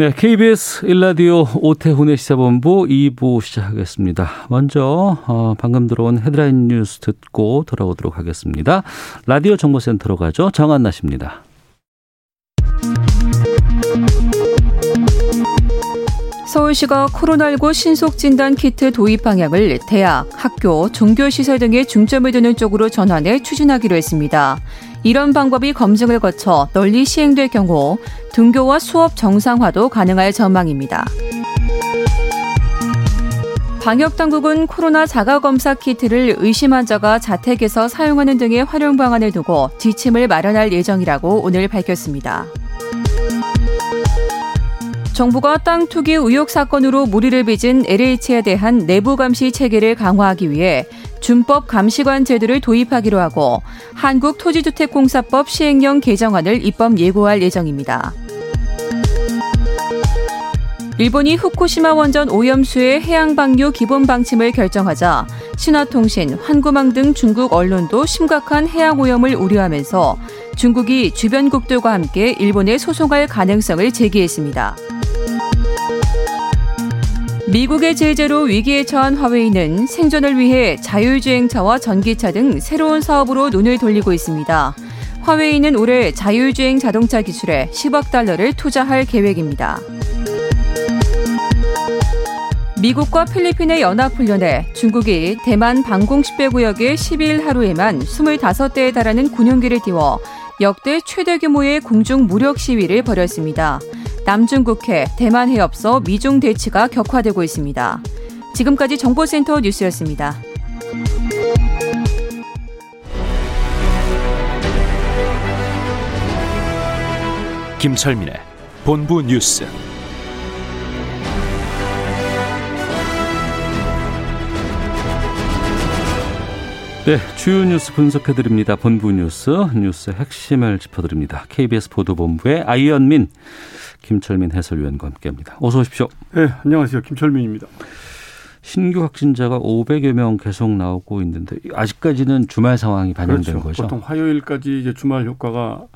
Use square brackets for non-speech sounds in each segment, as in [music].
네, KBS 일라디오 오태훈의 시사본부 2부 시작하겠습니다. 먼저 어, 방금 들어온 헤드라인 뉴스 듣고 돌아오도록 하겠습니다. 라디오 정보센터로 가죠. 정한나 씨입니다. 서울시가 코로나19 신속진단 키트 도입 방향을 대학, 학교, 종교시설 등에 중점을 두는 쪽으로 전환해 추진하기로 했습니다. 이런 방법이 검증을 거쳐 널리 시행될 경우 등교와 수업 정상화도 가능할 전망입니다. 방역당국은 코로나 자가검사 키트를 의심 환자가 자택에서 사용하는 등의 활용 방안을 두고 지침을 마련할 예정이라고 오늘 밝혔습니다. 정부가 땅 투기 의혹 사건으로 무리를 빚은 LH에 대한 내부 감시 체계를 강화하기 위해 준법 감시관 제도를 도입하기로 하고 한국토지주택공사법 시행령 개정안을 입법 예고할 예정입니다. 일본이 후쿠시마 원전 오염수의 해양 방류 기본 방침을 결정하자 신화통신, 환구망 등 중국 언론도 심각한 해양 오염을 우려하면서 중국이 주변국들과 함께 일본에 소송할 가능성을 제기했습니다. 미국의 제재로 위기에 처한 화웨이는 생존을 위해 자율주행차와 전기차 등 새로운 사업으로 눈을 돌리고 있습니다. 화웨이는 올해 자율주행 자동차 기술에 10억 달러를 투자할 계획입니다. 미국과 필리핀의 연합훈련에 중국이 대만 방공 10배 구역에 12일 하루에만 25대에 달하는 군용기를 띄워 역대 최대 규모의 공중 무력 시위를 벌였습니다. 남중국해, 대만 해협서 미중 대치가 격화되고 있습니다. 지금까지 정보센터 뉴스였습니다. 김철민의 본부 뉴스. 네, 주요 뉴스 분석해 드립니다. 본부 뉴스 뉴스 핵심을 짚어 드립니다. KBS 보도본부의 아이언민 김철민 해설위원과 함께합니다. 어서 오십시오. 네, 안녕하세요. 김철민입니다. 신규 확진자가 500여 명 계속 나오고 있는데 아직까지는 주말 상황이 반영된 그렇죠. 거죠. 보통 화요일까지 이제 주말 효과가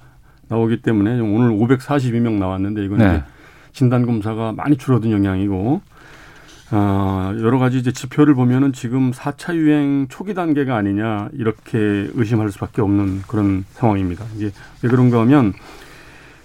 나오기 때문에 오늘 542명 나왔는데 이건 네. 이제 진단 검사가 많이 줄어든 영향이고 어, 여러 가지 이제 지표를 보면은 지금 4차 유행 초기 단계가 아니냐 이렇게 의심할 수밖에 없는 그런 상황입니다. 이게 왜 그런가 하면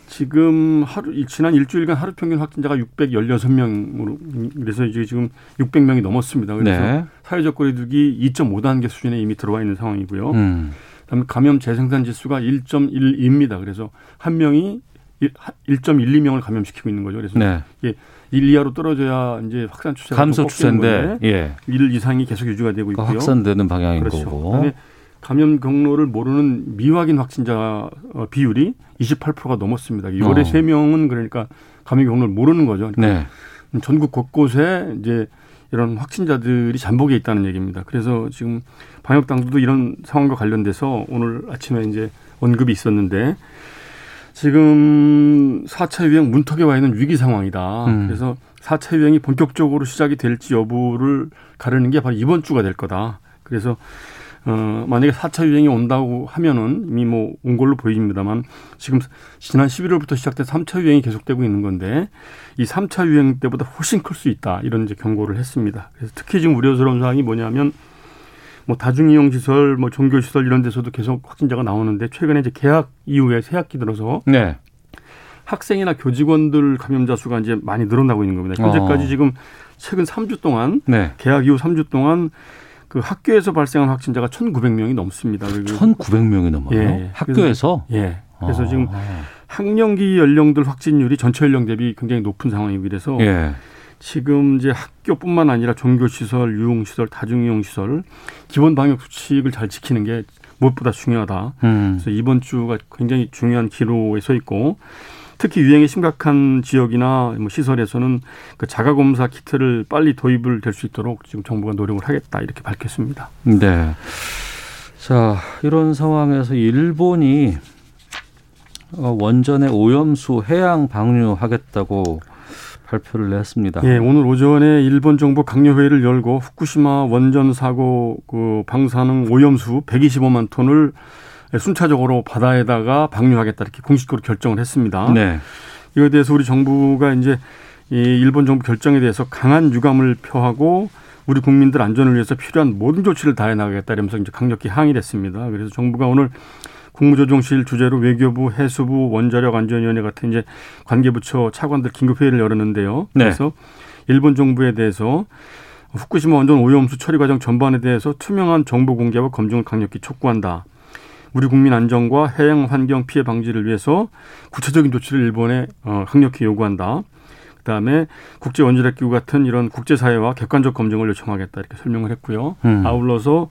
지금 하루 지난 일주일간 하루 평균 확진자가 616명으로 그래서 이제 지금 600명이 넘었습니다. 그래서 네. 사회적 거리두기 2.5단계 수준에 이미 들어와 있는 상황이고요. 음. 그다음에 감염 재생산 지수가 1.12입니다. 그래서 한 명이 1.12명을 감염시키고 있는 거죠. 그래서 네. 이게 1 이하로 떨어져야 이제 확산 추세가 감소 추세인데 예. 1 이상이 계속 유지가 되고 그러니까 있고요. 확산되는 방향인 그렇죠. 거고. 그다음에 감염 경로를 모르는 미확인 확진자 어, 비율이 28%가 넘었습니다. 6월에 어. 3명은 그러니까 감염 경로를 모르는 거죠. 그러니까 네. 전국 곳곳에 이제 이런 확진자들이 잠복해 있다는 얘기입니다. 그래서 지금 방역 당국도 이런 상황과 관련돼서 오늘 아침에 이제 언급이 있었는데 지금 4차 유행 문턱에 와 있는 위기 상황이다. 음. 그래서 4차 유행이 본격적으로 시작이 될지 여부를 가르는 게 바로 이번 주가 될 거다. 그래서 어, 만약에 4차 유행이 온다고 하면은 이미 뭐 온 걸로 보입니다만 지금 지난 11월부터 시작된 3차 유행이 계속되고 있는 건데 이 3차 유행 때보다 훨씬 클 수 있다. 이런 이제 경고를 했습니다. 그래서 특히 지금 우려스러운 사항이 뭐냐면 뭐 다중이용 시설, 뭐 종교 시설 이런 데서도 계속 확진자가 나오는데 최근에 이제 개학 이후에 새 학기 들어서 네. 학생이나 교직원들 감염자 수가 이제 많이 늘어나고 있는 겁니다. 현재까지 어. 지금 최근 3주 동안 네. 개학 이후 3주 동안 그 학교에서 발생한 확진자가 1,900명이 넘습니다. 그리고 1,900명이 넘어요. 예. 학교에서 예. 그래서 아. 지금 학령기 연령들 확진율이 전체 연령 대비 굉장히 높은 상황이고 그래서 예. 지금 이제 학교뿐만 아니라 종교시설, 유흥시설, 다중이용시설 기본 방역 수칙을 잘 지키는 게 무엇보다 중요하다. 음. 그래서 이번 주가 굉장히 중요한 기로에 서 있고 특히 유행이 심각한 지역이나 뭐 시설에서는 그 자가 검사 키트를 빨리 도입을 될 수 있도록 지금 정부가 노력을 하겠다 이렇게 밝혔습니다. 네. 자, 이런 상황에서 일본이 어, 원전의 오염수 해양 방류하겠다고 발표를 냈습니다. 예, 오늘 오전에 일본 정부 강요 회의를 열고 후쿠시마 원전 사고 그 방사능 오염수 125만 톤을 순차적으로 바다에다가 방류하겠다 이렇게 공식적으로 결정을 했습니다. 네. 이거에 대해서 우리 정부가 이제 이 일본 정부 결정에 대해서 강한 유감을 표하고 우리 국민들 안전을 위해서 필요한 모든 조치를 다해 나가겠다 이러면서 이제 강력히 항의를 했습니다. 그래서 정부가 오늘 국무조정실 주재로 외교부, 해수부, 원자력 안전위원회 같은 이제 관계부처 차관들 긴급 회의를 열었는데요. 네. 그래서 일본 정부에 대해서 후쿠시마 원전 오염수 처리 과정 전반에 대해서 투명한 정보 공개와 검증을 강력히 촉구한다. 우리 국민 안전과 해양 환경 피해 방지를 위해서 구체적인 조치를 일본에 어, 강력히 요구한다. 그다음에 국제 원자력 기구 같은 이런 국제 사회와 객관적 검증을 요청하겠다 이렇게 설명을 했고요. 음. 아울러서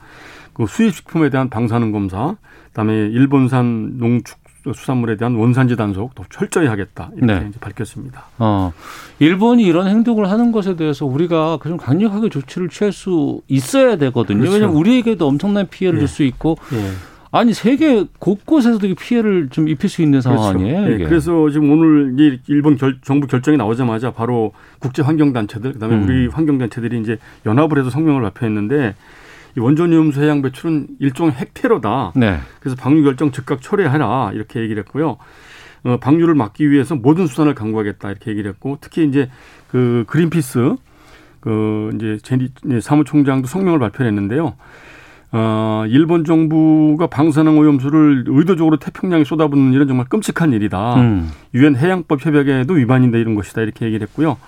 그 수입 식품에 대한 방사능 검사, 그다음에 일본산 농축 수산물에 대한 원산지 단속 더 철저히 하겠다 이렇게 네. 이제 밝혔습니다. 어, 일본이 이런 행동을 하는 것에 대해서 우리가 좀 강력하게 조치를 취할 수 있어야 되거든요. 그렇죠. 왜냐하면 우리에게도 엄청난 피해를 예. 줄수 있고 예. 아니 세계 곳곳에서도 이 피해를 좀 입힐 수 있는 상황 아니에요? 예, 이게? 그래서 지금 오늘 이 일본 결, 정부 결정이 나오자마자 바로 국제 환경 단체들 그다음에 음. 우리 환경 단체들이 이제 연합을 해서 성명을 발표했는데 이 원전 오염수 해양 배출은 일종의 핵테러다. 네. 그래서 방류 결정 즉각 철회하라 이렇게 얘기를 했고요. 어, 방류를 막기 위해서 모든 수단을 강구하겠다 이렇게 얘기를 했고 특히 이제 그 그린피스 그 이제 제니 사무총장도 성명을 발표했는데요. 어, 일본 정부가 방사능 오염수를 의도적으로 태평양에 쏟아붓는 일은 정말 끔찍한 일이다. 음. 유엔 해양법 협약에도 위반인데 이런 것이다 이렇게 얘기를 했고요.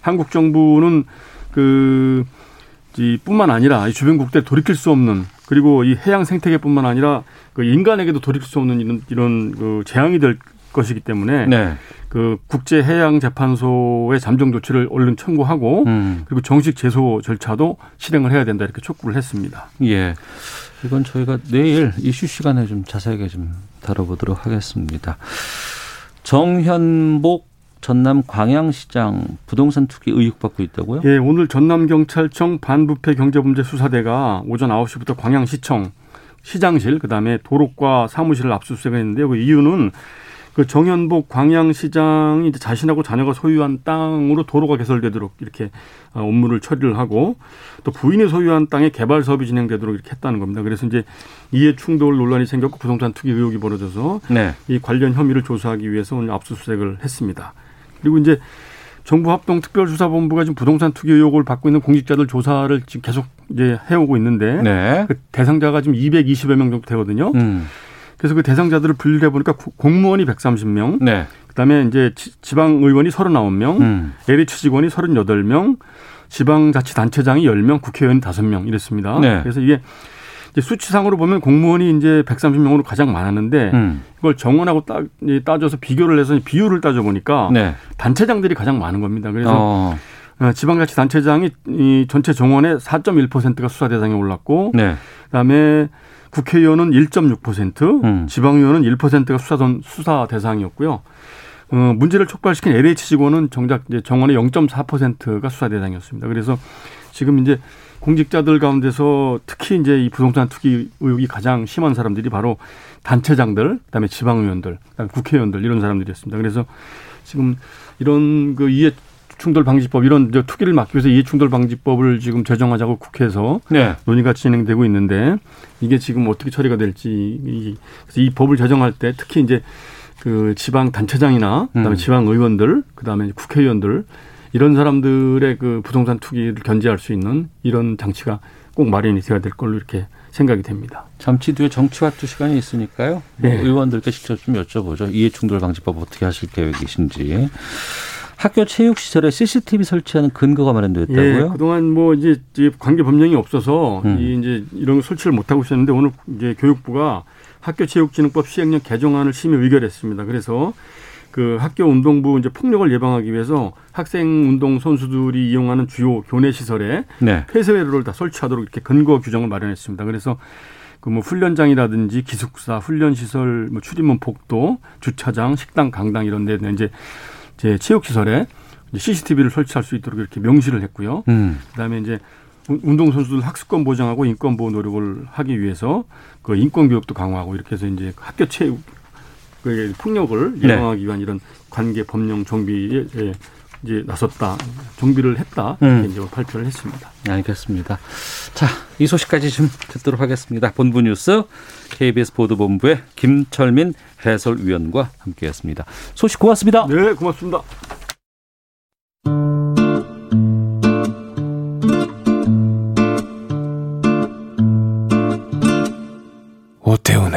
한국 정부는 그이 뿐만 아니라 이 주변국들 돌이킬 수 없는 그리고 이 해양 생태계뿐만 아니라 그 인간에게도 돌이킬 수 없는 이런 이런 그 재앙이 될 것이기 때문에 네. 그 국제 해양 재판소의 잠정 조치를 얼른 청구하고 음. 그리고 정식 제소 절차도 실행을 해야 된다 이렇게 촉구를 했습니다. 예. 이건 저희가 내일 이슈 시간에 좀 자세하게 좀 다뤄보도록 하겠습니다. 정현복 전남 광양시장 부동산 투기 의혹 받고 있다고요? 예, 오늘 전남경찰청 반부패 경제범죄 수사대가 오전 9시부터 광양시청 시장실 그다음에 도로과 사무실을 압수수색을 했는데요. 그 이유는 그 정현복 광양시장이 이제 자신하고 자녀가 소유한 땅으로 도로가 개설되도록 이렇게 어, 업무를 처리를 하고 또 부인이 소유한 땅에 개발 사업이 진행되도록 이렇게 했다는 겁니다. 그래서 이제 이해 충돌 논란이 생겼고 부동산 투기 의혹이 벌어져서 네. 이 관련 혐의를 조사하기 위해서 오늘 압수수색을 했습니다. 그리고 이제 정부 합동 특별수사본부가 지금 부동산 투기 의혹을 받고 있는 공직자들 조사를 지금 계속 이제 해오고 있는데 네. 그 대상자가 지금 220여 명 정도 되거든요. 음. 그래서 그 대상자들을 분류해 보니까 구- 공무원이 130명, 네. 그다음에 이제 지- 지방 의원이 39명, 음. LH 직원이 38명, 지방자치단체장이 10명, 국회의원이 5명 이랬습니다. 네. 그래서 이게 수치상으로 보면 공무원이 이제 130명으로 가장 많았는데 음. 이걸 정원하고 따, 이 따져서 비교를 해서 비율을 따져 보니까 네. 단체장들이 가장 많은 겁니다. 그래서 어. 어, 지방자치단체장이 이 전체 정원의 4.1%가 수사 대상에 올랐고 네. 그다음에 국회의원은 1.6%, 음. 지방의원은 1%가 수사선 수사 대상이었고요. 어, 문제를 촉발시킨 LH 직원은 정작 이제 정원의 0.4%가 수사 대상이었습니다. 그래서 지금 이제 공직자들 가운데서 특히 이제 이 부동산 투기 의혹이 가장 심한 사람들이 바로 단체장들, 그다음에 지방의원들, 그다음에 국회의원들 이런 사람들이었습니다. 그래서 지금 이런 그 이해 충돌 방지법 이런 투기를 막기 위해서 이해 충돌 방지법을 지금 제정하자고 국회에서 네. 논의가 진행되고 있는데 이게 지금 어떻게 처리가 될지 이, 그래서 이 법을 제정할 때 특히 이제 그 지방 단체장이나 그다음에 음. 지방 의원들 그다음에 국회의원들 이런 사람들의 그 부동산 투기를 견제할 수 있는 이런 장치가 꼭 마련이 돼야 될 걸로 이렇게 생각이 됩니다. 잠시 뒤에 정치화투 시간이 있으니까요. 뭐 네. 의원들께 직접 좀 여쭤보죠. 이해충돌 방지법 어떻게 하실 계획이신지. 학교 체육 시설에 CCTV 설치하는 근거가 마련됐다고요? 예, 그동안 뭐 이제 관계 법령이 없어서 음. 이 이제 이런 거 설치를 못 하고 있었는데 오늘 이제 교육부가 학교 체육진흥법 시행령 개정안을 심의 의결했습니다. 그래서 그 학교 운동부 이제 폭력을 예방하기 위해서 학생 운동 선수들이 이용하는 주요 교내 시설에 네. 폐쇄회로를 다 설치하도록 이렇게 근거 규정을 마련했습니다. 그래서 그 뭐 훈련장이라든지 기숙사, 훈련 시설, 뭐 출입문 복도, 주차장, 식당, 강당 이런 데 이제 제 체육 시설에 CCTV를 설치할 수 있도록 이렇게 명시를 했고요. 음. 그다음에 이제 운동선수들 학습권 보장하고 인권 보호 노력을 하기 위해서 그 인권 교육도 강화하고 이렇게 해서 이제 학교 체육 그 폭력을 네. 예방하기 위한 이런 관계 법령 정비에 예, 이제 나섰다, 정비를 했다 음. 이렇게 이제 발표를 했습니다. 알겠습니다. 자, 이 소식까지 좀 듣도록 하겠습니다. 본부 뉴스 KBS 보도본부의 김철민 해설위원과 함께했습니다. 소식 고맙습니다. 네, 고맙습니다. 오태훈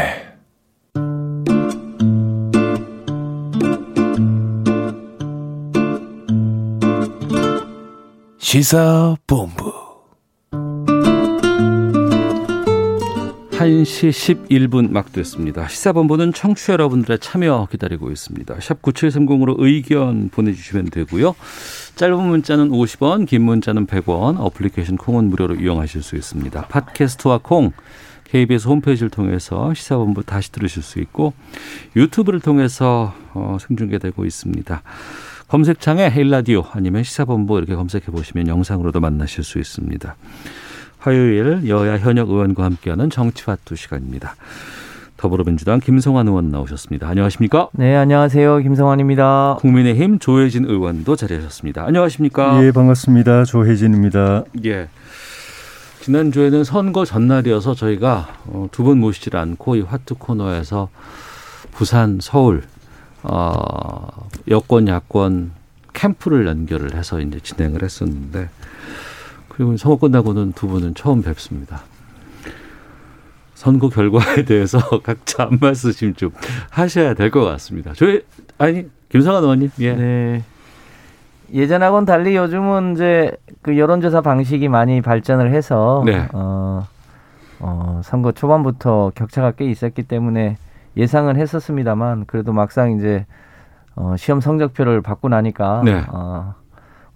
시사본부 1시 11분 막 됐습니다. 시사본부는 청취 자 여러분들의 참여 기다리고 있습니다. 샵 9730으로 의견 보내주시면 되고요. 짧은 문자는 50원, 긴 문자는 100원, 어플리케이션 콩은 무료로 이용하실 수 있습니다. 팟캐스트와 콩, KBS 홈페이지를 통해서 시사본부 다시 들으실 수 있고 유튜브를 통해서 어, 생중계되고 있습니다. 검색창에 헤일라디오 아니면 시사본부 이렇게 검색해 보시면 영상으로도 만나실 수 있습니다. 화요일 여야 현역 의원과 함께하는 정치화투 시간입니다. 더불어민주당 김성환 의원 나오셨습니다. 안녕하십니까? 네, 안녕하세요. 김성환입니다. 국민의힘 조혜진 의원도 자리하셨습니다. 안녕하십니까? 예, 반갑습니다. 조혜진입니다. 예. 지난주에는 선거 전날이어서 저희가 어, 두분 모시질 않고 이 화투 코너에서 부산, 서울 어, 여권, 야권 캠프를 연결을 해서 이제 진행을 했었는데 그리고 선거 끝나고는 두 분은 처음 뵙습니다. 선거 결과에 대해서 [laughs] 각자 한 말씀 좀 하셔야 될 것 같습니다. 저희 아니 김상환 의원님, 예, 네. 예전하고는 달리 요즘은 이제 그 여론조사 방식이 많이 발전을 해서 네. 어, 어, 선거 초반부터 격차가 꽤 있었기 때문에 예상은 했었습니다만 그래도 막상 이제 어, 시험 성적표를 받고 나니까 네. 어,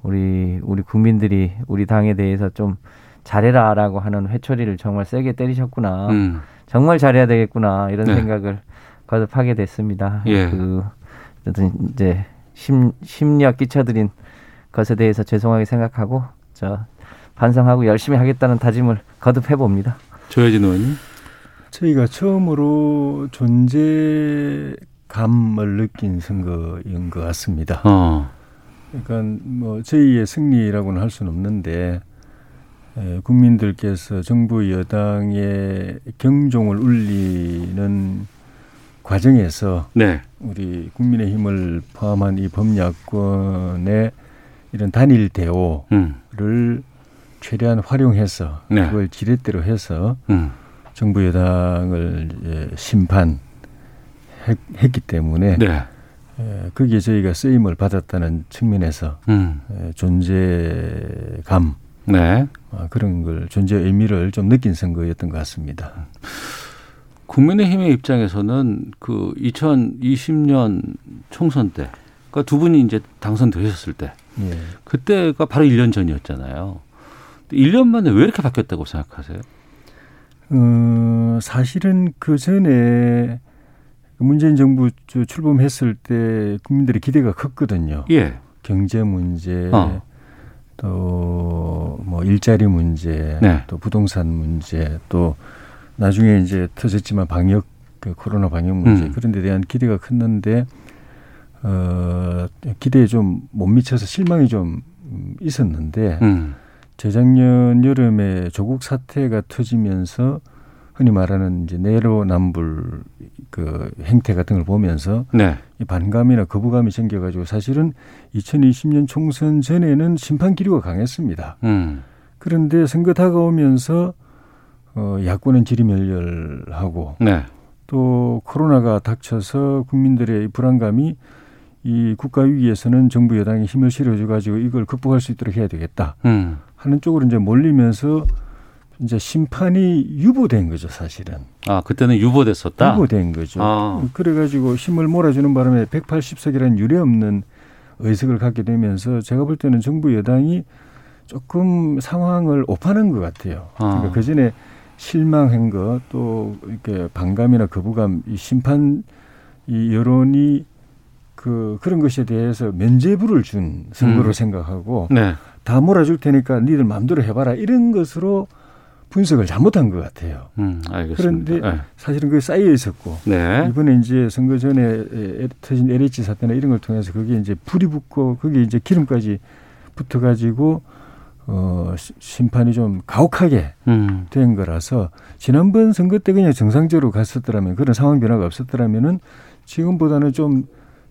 우리 우리 국민들이 우리 당에 대해서 좀 잘해라라고 하는 회초리를 정말 세게 때리셨구나. 음, 정말 잘해야 되겠구나 이런 네. 생각을 거듭하게 됐습니다. 예. 그 어떤 이제 심, 심리학 끼쳐드린 것에 대해서 죄송하게 생각하고 저 반성하고 열심히 하겠다는 다짐을 거듭해 봅니다. 조혜진 의원님, 저희가 처음으로 존재감을 느낀 선거인 것 같습니다. 어, 그러니까 뭐 저희의 승리라고는 할 수는 없는데 에, 국민들께서 정부 여당의 경종을 울리는 과정에서 네, 우리 국민의힘을 포함한 이 범야권의 이런 단일 대오를 음, 최대한 활용해서 네. 그걸 지렛대로 해서 음, 정부 여당을 심판했기 때문에 네, 에, 거기에 저희가 쓰임을 받았다는 측면에서 음, 에, 존재감 네. 아, 그런 걸 존재 의미를 좀 느낀 선거였던 것 같습니다. 국민의힘의 입장에서는 그 2020년 총선 때, 그러니까 두 분이 이제 당선되셨을 때, 예. 그때가 바로 1년 전이었잖아요. 1년 만에 왜 이렇게 바뀌었다고 생각하세요? 어, 사실은 그 전에 문재인 정부 주- 출범했을 때 국민들의 기대가 컸거든요. 예. 경제 문제, 어. 또뭐 일자리 문제, 네. 또 부동산 문제, 또 나중에 이제 터졌지만 방역 그 코로나 방역 문제 음. 그런 데 대한 기대가 컸는데 어 기대에 좀 못 미쳐서 실망이 좀 음, 있었는데 음. 재작년 여름에 조국 사태가 터지면서 흔히 말하는 이제 내로남불 그 행태 같은 걸 보면서 네. 이 반감이나 거부감이 생겨가지고 사실은 2020년 총선 전에는 심판 기류가 강했습니다. 음. 그런데 선거 다가오면서 어, 야권은 지리멸렬하고 네. 또 코로나가 닥쳐서 국민들의 이 불안감이 이 국가 위기에서는 정부 여당이 힘을 실어줘 가지고 이걸 극복할 수 있도록 해야 되겠다 음. 하는 쪽으로 이제 몰리면서 이제 심판이 유보된 거죠 사실은 아, 그때는 유보됐었다? 유보된 거죠. 아. 그래가지고 힘을 몰아주는 바람에 180석이라는 유례없는 의석을 갖게 되면서 제가 볼 때는 정부 여당이 조금 상황을 오판한 것 같아요. 아. 그러니까 그 전에 실망한 거 또 이렇게 반감이나 거부감 이 심판 이 여론이 그 그런 것에 대해서 면죄부를 준 선거로 음. 생각하고 네. 다 몰아줄 테니까 니들 마음대로 해봐라 이런 것으로 분석을 잘못한 것 같아요. 음, 알겠습니다. 그런데 사실은 그게 쌓여 있었고 네. 이번에 이제 선거 전에 에- 터진 LH 사태나 이런 걸 통해서 그게 이제 불이 붙고 그게 이제 기름까지 붙어가지고 어 시- 심판이 좀 가혹하게 음. 된 거라서 지난번 선거 때 그냥 정상적으로 갔었더라면 그런 상황 변화가 없었더라면은 지금보다는 좀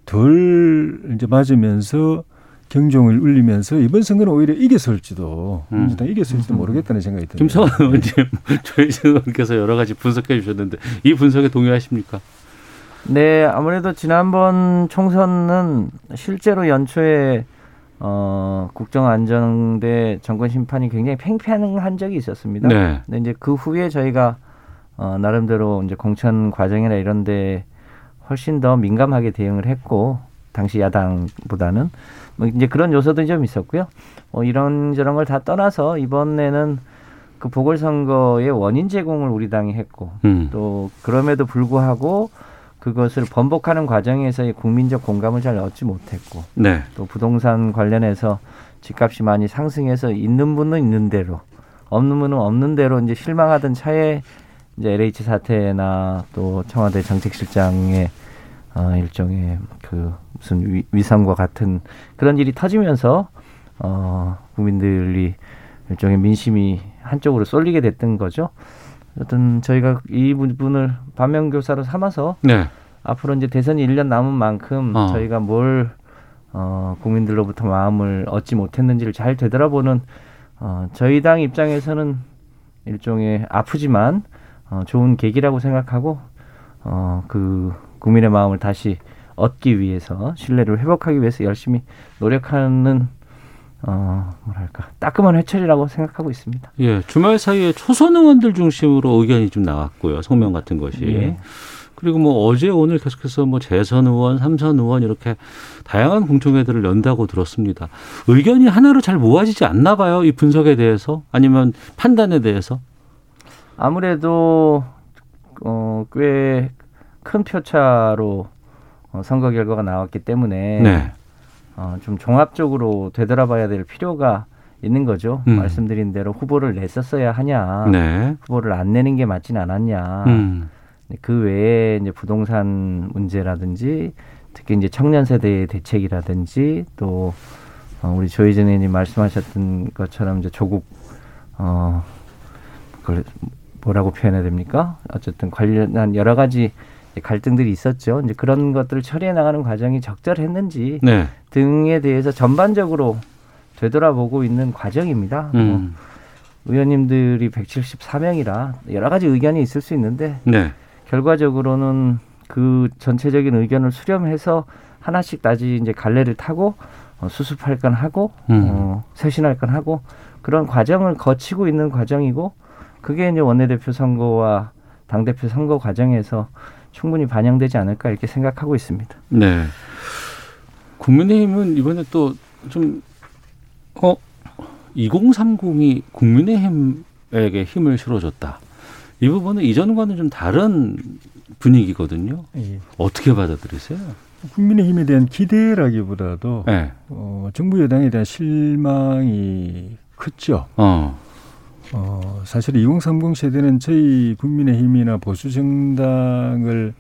덜 이제 맞으면서 경종을 울리면서 이번 선거는 오히려 이겼을지도 음. 민주당 이겼을지도 모르겠다는 생각이 듭니다. 김성환 의원님, [laughs] 조혜진 의원께서 여러 가지 분석해 주셨는데 이 분석에 동의하십니까? 네, 아무래도 지난번 총선은 실제로 연초에 어, 국정안전대 정권 심판이 굉장히 팽팽한 적이 있었습니다. 네. 근데 이제 그 후에 저희가 어, 나름대로 이제 공천 과정이나 이런데 훨씬 더 민감하게 대응을 했고 당시 야당보다는 뭐 이제 그런 요소도 좀 있었고요. 뭐 이런 저런 걸 다 떠나서 이번에는 그 보궐선거의 원인 제공을 우리 당이 했고 음. 또 그럼에도 불구하고 그것을 번복하는 과정에서의 국민적 공감을 잘 얻지 못했고 네. 또 부동산 관련해서 집값이 많이 상승해서 있는 분은 있는 대로 없는 분은 없는 대로 이제 실망하던 차에 이제 LH 사태나 또 청와대 정책실장의 어, 일종의 그 무슨 위, 위상과 같은 그런 일이 터지면서 어, 국민들이 일종의 민심이 한쪽으로 쏠리게 됐던 거죠. 어떤 저희가 이 부분을 반면교사로 삼아서 네. 앞으로 이제 대선이 1년 남은 만큼 어. 저희가 뭘 어, 국민들로부터 마음을 얻지 못했는지를 잘 되돌아보는 어, 저희 당 입장에서는 일종의 아프지만 어, 좋은 계기라고 생각하고 어, 그 국민의 마음을 다시 얻기 위해서 신뢰를 회복하기 위해서 열심히 노력하는 어, 뭐랄까 따끔한 회철이라고 생각하고 있습니다. 예, 주말 사이에 초선 의원들 중심으로 의견이 좀 나왔고요. 성명 같은 것이. 예. 그리고 뭐 어제 오늘 계속해서 뭐 재선 의원, 삼선 의원 이렇게 다양한 공청회들을 연다고 들었습니다. 의견이 하나로 잘 모아지지 않나 봐요. 이 분석에 대해서 아니면 판단에 대해서. 아무래도 어, 꽤 큰 표차로 어, 선거 결과가 나왔기 때문에 네. 어, 좀 종합적으로 되돌아봐야 될 필요가 있는 거죠. 음. 말씀드린 대로 후보를 냈었어야 하냐, 네. 후보를 안 내는 게 맞진 않았냐. 음. 그 외에 이제 부동산 문제라든지 특히 이제 청년 세대의 대책이라든지 또 어, 우리 조희진 의원님 말씀하셨던 것처럼 이제 조국 어 그걸 뭐라고 표현해야 됩니까? 어쨌든 관련한 여러 가지 갈등들이 있었죠. 이제 그런 것들을 처리해 나가는 과정이 적절했는지 네. 등에 대해서 전반적으로 되돌아보고 있는 과정입니다. 뭐 음. 의원님들이 174명이라 여러 가지 의견이 있을 수 있는데 네. 결과적으로는 그 전체적인 의견을 수렴해서 하나씩 다시 이제 갈래를 타고 어, 수습할 건 하고 음. 어, 쇄신할 건 하고 그런 과정을 거치고 있는 과정이고 그게 이제 원내대표 선거와 당 대표 선거 과정에서 충분히 반영되지 않을까 이렇게 생각하고 있습니다. 네. 국민의힘은 이번에 또 좀, 어, 2030이 국민의힘에게 힘을 실어줬다. 이 부분은 이전과는 좀 다른 분위기거든요. 예. 어떻게 받아들이세요? 국민의힘에 대한 기대라기보다도 네. 어, 정부 여당에 대한 실망이 컸죠. 어. 어, 사실 2030 세대는 저희 국민의힘이나 보수 정당을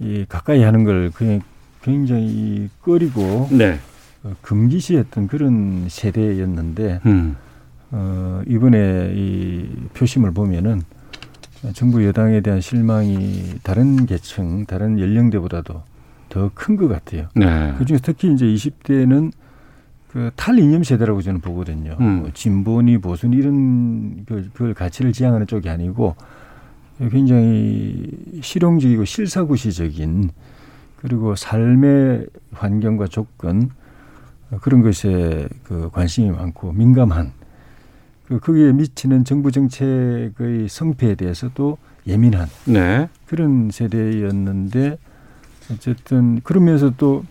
이 가까이 하는 걸 그냥 굉장히 꺼리고 네. 어, 금기시했던 그런 세대였는데 음. 어, 이번에 이 표심을 보면은 정부 여당에 대한 실망이 다른 계층, 다른 연령대보다도 더 큰 것 같아요. 네. 그중에 특히 이제 20대는 그 탈이념 세대라고 저는 보거든요. 음. 뭐 진보니 보수니 이런 그, 그걸 가치를 지향하는 쪽이 아니고 굉장히 실용적이고 실사구시적인 그리고 삶의 환경과 조건 그런 것에 그 관심이 많고 민감한 그 거기에 미치는 정부 정책의 성패에 대해서도 예민한 네. 그런 세대였는데 어쨌든 그러면서 또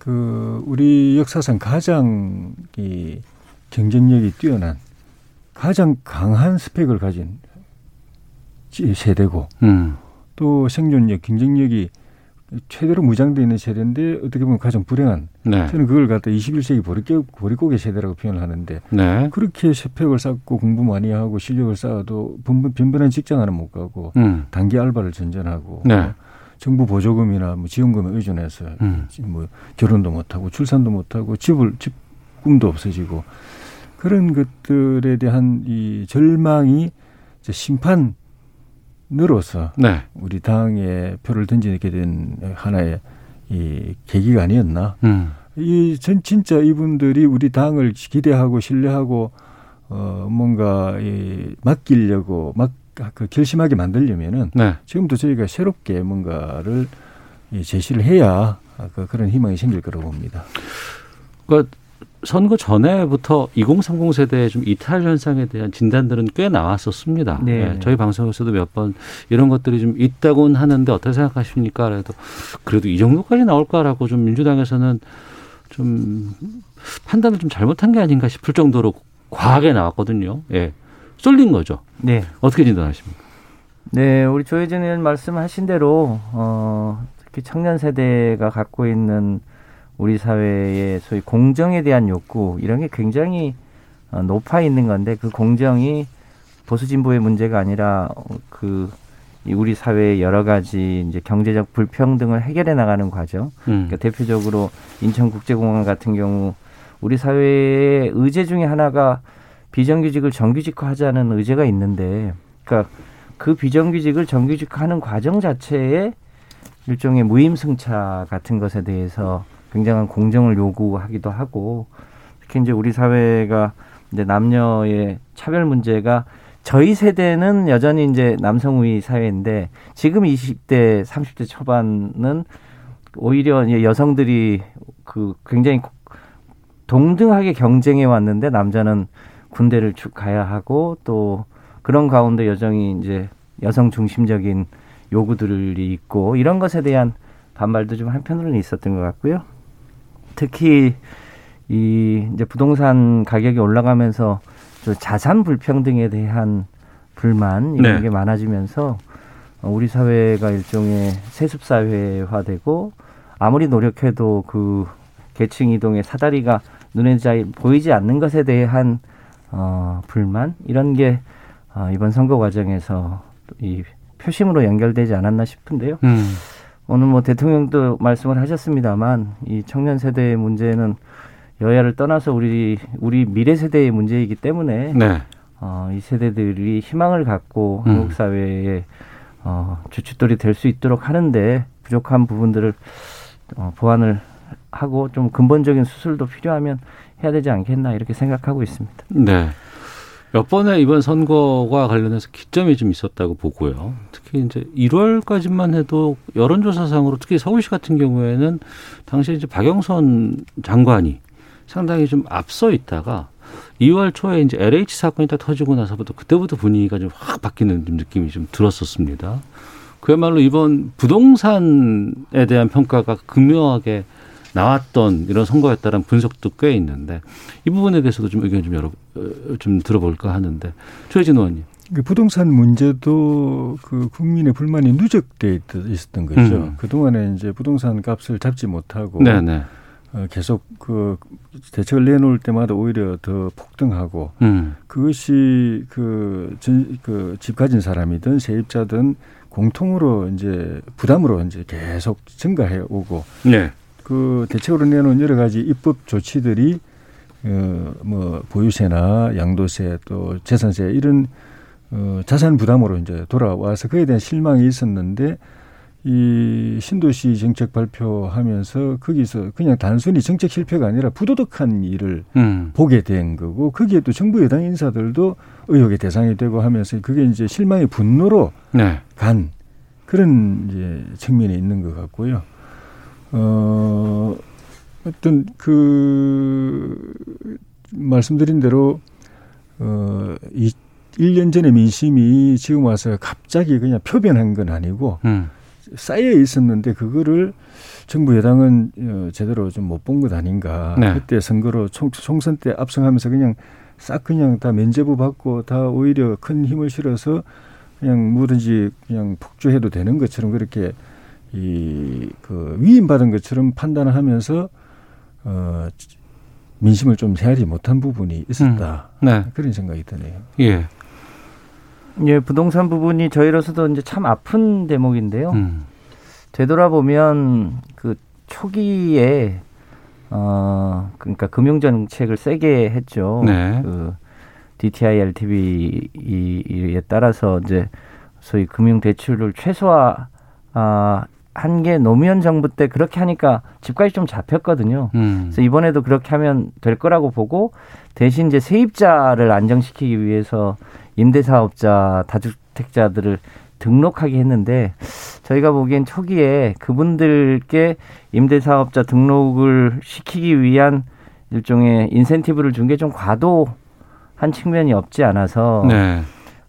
그 우리 역사상 가장 이 경쟁력이 뛰어난 가장 강한 스펙을 가진 세대고 음. 또 생존력, 경쟁력이 최대로 무장되어 있는 세대인데 어떻게 보면 가장 불행한 네. 저는 그걸 갖다 21세기 보릿고, 보릿고개 세대라고 표현을 하는데 네. 그렇게 세팩을 쌓고 공부 많이 하고 실력을 쌓아도 빈- 빈번한 직장 하나 못 가고 음. 단기 알바를 전전하고 네. 정부 보조금이나 뭐 지원금에 의존해서 음. 뭐 결혼도 못 하고 출산도 못 하고 집을 집 꿈도 없어지고 그런 것들에 대한 이 절망이 이제 심판으로서 네. 우리 당에 표를 던지게 된 하나의 이 계기가 아니었나. 음. 이 전 진짜 이분들이 우리 당을 기대하고 신뢰하고 어 뭔가 이 맡기려고 막 그 결심하게 만들려면은 네. 지금도 저희가 새롭게 뭔가를 이 제시를 해야 그 그런 희망이 생길 거라고 봅니다. 그러니까 선거 전에부터 2030 세대의 좀 이탈 현상에 대한 진단들은 꽤 나왔었습니다. 네. 예, 저희 방송에서도 몇 번 이런 것들이 좀 있다고는 하는데 어떻게 생각하십니까? 그래도 그래도 이 정도까지 나올까라고 좀 민주당에서는 좀 판단을 좀 잘못한 게 아닌가 싶을 정도로 과하게 나왔거든요. 예. 쏠린 거죠. 네. 어떻게 진단하십니까? 네, 우리 조혜진 의원 말씀하신 대로 어, 특히 청년 세대가 갖고 있는 우리 사회의 소위 공정에 대한 욕구 이런 게 굉장히 어, 높아 있는 건데 그 공정이 보수 진보의 문제가 아니라 어, 그이 우리 사회의 여러 가지 이제 경제적 불평등을 해결해 나가는 과정. 음. 그러니까 대표적으로 인천국제공항 같은 경우 우리 사회의 의제 중에 하나가 비정규직을 정규직화하자는 의제가 있는데, 그러니까 그 비정규직을 정규직화하는 과정 자체에 일종의 무임승차 같은 것에 대해서 굉장한 공정을 요구하기도 하고, 특히 이제 우리 사회가 이제 남녀의 차별 문제가 저희 세대는 여전히 이제 남성 우위 사회인데 지금 20대, 30대 초반은 오히려 여성들이 그 굉장히 동등하게 경쟁해 왔는데 남자는 군대를 쭉 가야 하고 또 그런 가운데 여정이 이제 여성 중심적인 요구들이 있고 이런 것에 대한 반발도 좀 한편으로는 있었던 것 같고요. 특히 이 이제 부동산 가격이 올라가면서 저 자산 불평등에 대한 불만 이런 네. 게 많아지면서 어, 우리 사회가 일종의 세습 사회화되고 아무리 노력해도 그 계층 이동의 사다리가 눈에 잘 보이지 않는 것에 대한 어, 불만 이런 게 어, 이번 선거 과정에서 이 표심으로 연결되지 않았나 싶은데요. 음. 오늘 뭐 대통령도 말씀을 하셨습니다만 이 청년 세대의 문제는 여야를 떠나서 우리 우리 미래 세대의 문제이기 때문에 네. 어, 이 세대들이 희망을 갖고 음. 한국 사회에 어, 주춧돌이 될 수 있도록 하는데 부족한 부분들을 어, 보완을 하고 좀 근본적인 수술도 필요하면 해야 되지 않겠나 이렇게 생각하고 있습니다. 네. 몇 번의 이번 선거와 관련해서 기점이 좀 있었다고 보고요. 특히 이제 1월까지만 해도 여론조사상으로 특히 서울시 같은 경우에는 당시 이제 박영선 장관이 상당히 좀 앞서 있다가 2월 초에 이제 LH 사건이 딱 터지고 나서부터 그때부터 분위기가 좀 확 바뀌는 좀 느낌이 좀 들었었습니다. 그야말로 이번 부동산에 대한 평가가 극명하게 나왔던 이런 선거였다는 분석도 꽤 있는데 이 부분에 대해서도 좀 의견 좀 여러 어, 좀 들어볼까 하는데 최진 의원님. 그 부동산 문제도 그 국민의 불만이 누적돼 있- 있었던 거죠. 음. 그 동안에 이제 부동산 값을 잡지 못하고 네네. 어, 계속 그 대책을 내놓을 때마다 오히려 더 폭등하고 음. 그것이 그, 전, 그, 집 가진 사람이든 세입자든 공통으로 이제 부담으로 이제 계속 증가해 오고 네. 그 대책으로 내놓은 여러 가지 입법 조치들이 어, 뭐 보유세나 양도세 또 재산세 이런 어, 자산 부담으로 이제 돌아와서 그에 대한 실망이 있었는데 이 신도시 정책 발표하면서 거기서 그냥 단순히 정책 실패가 아니라 부도덕한 일을 음. 보게 된 거고 거기에 또 정부 여당 인사들도 의혹의 대상이 되고 하면서 그게 이제 실망의 분노로 네. 간 그런 이제 측면이 있는 것 같고요. 어, 어떤 그 말씀드린 대로 어, 이 1년 전의 민심이 지금 와서 갑자기 그냥 표변한 건 아니고 음. 쌓여 있었는데 그거를 정부 여당은 어, 제대로 좀 못 본 것 아닌가. 네. 그때 선거로 총, 총선 때 압승하면서 그냥 싹 그냥 다 면제부 받고 다 오히려 큰 힘을 실어서 그냥 뭐든지 그냥 폭주해도 되는 것처럼 그렇게 이 그 위임받은 것처럼 판단을 하면서 어 민심을 좀 헤아리지 못한 부분이 있었다. 음. 네. 그런 생각이 드네요. 예. 예, 부동산 부분이 저희로서도 이제 참 아픈 대목인데요. 음. 되돌아보면 그 초기에 어 그러니까 금융 정책을 세게 했죠. 네. 그 DTI LTV에 따라서 이제 소위 금융 대출을 최소화 아, 한게 노무현 정부 때 그렇게 하니까 집값이 좀 잡혔거든요. 음. 그래서 이번에도 그렇게 하면 될 거라고 보고 대신 이제 세입자를 안정시키기 위해서 임대사업자 다주택자들을 등록하게 했는데 저희가 보기엔 초기에 그분들께 임대사업자 등록을 시키기 위한 일종의 인센티브를 준 게 좀 과도한 측면이 없지 않아서 네.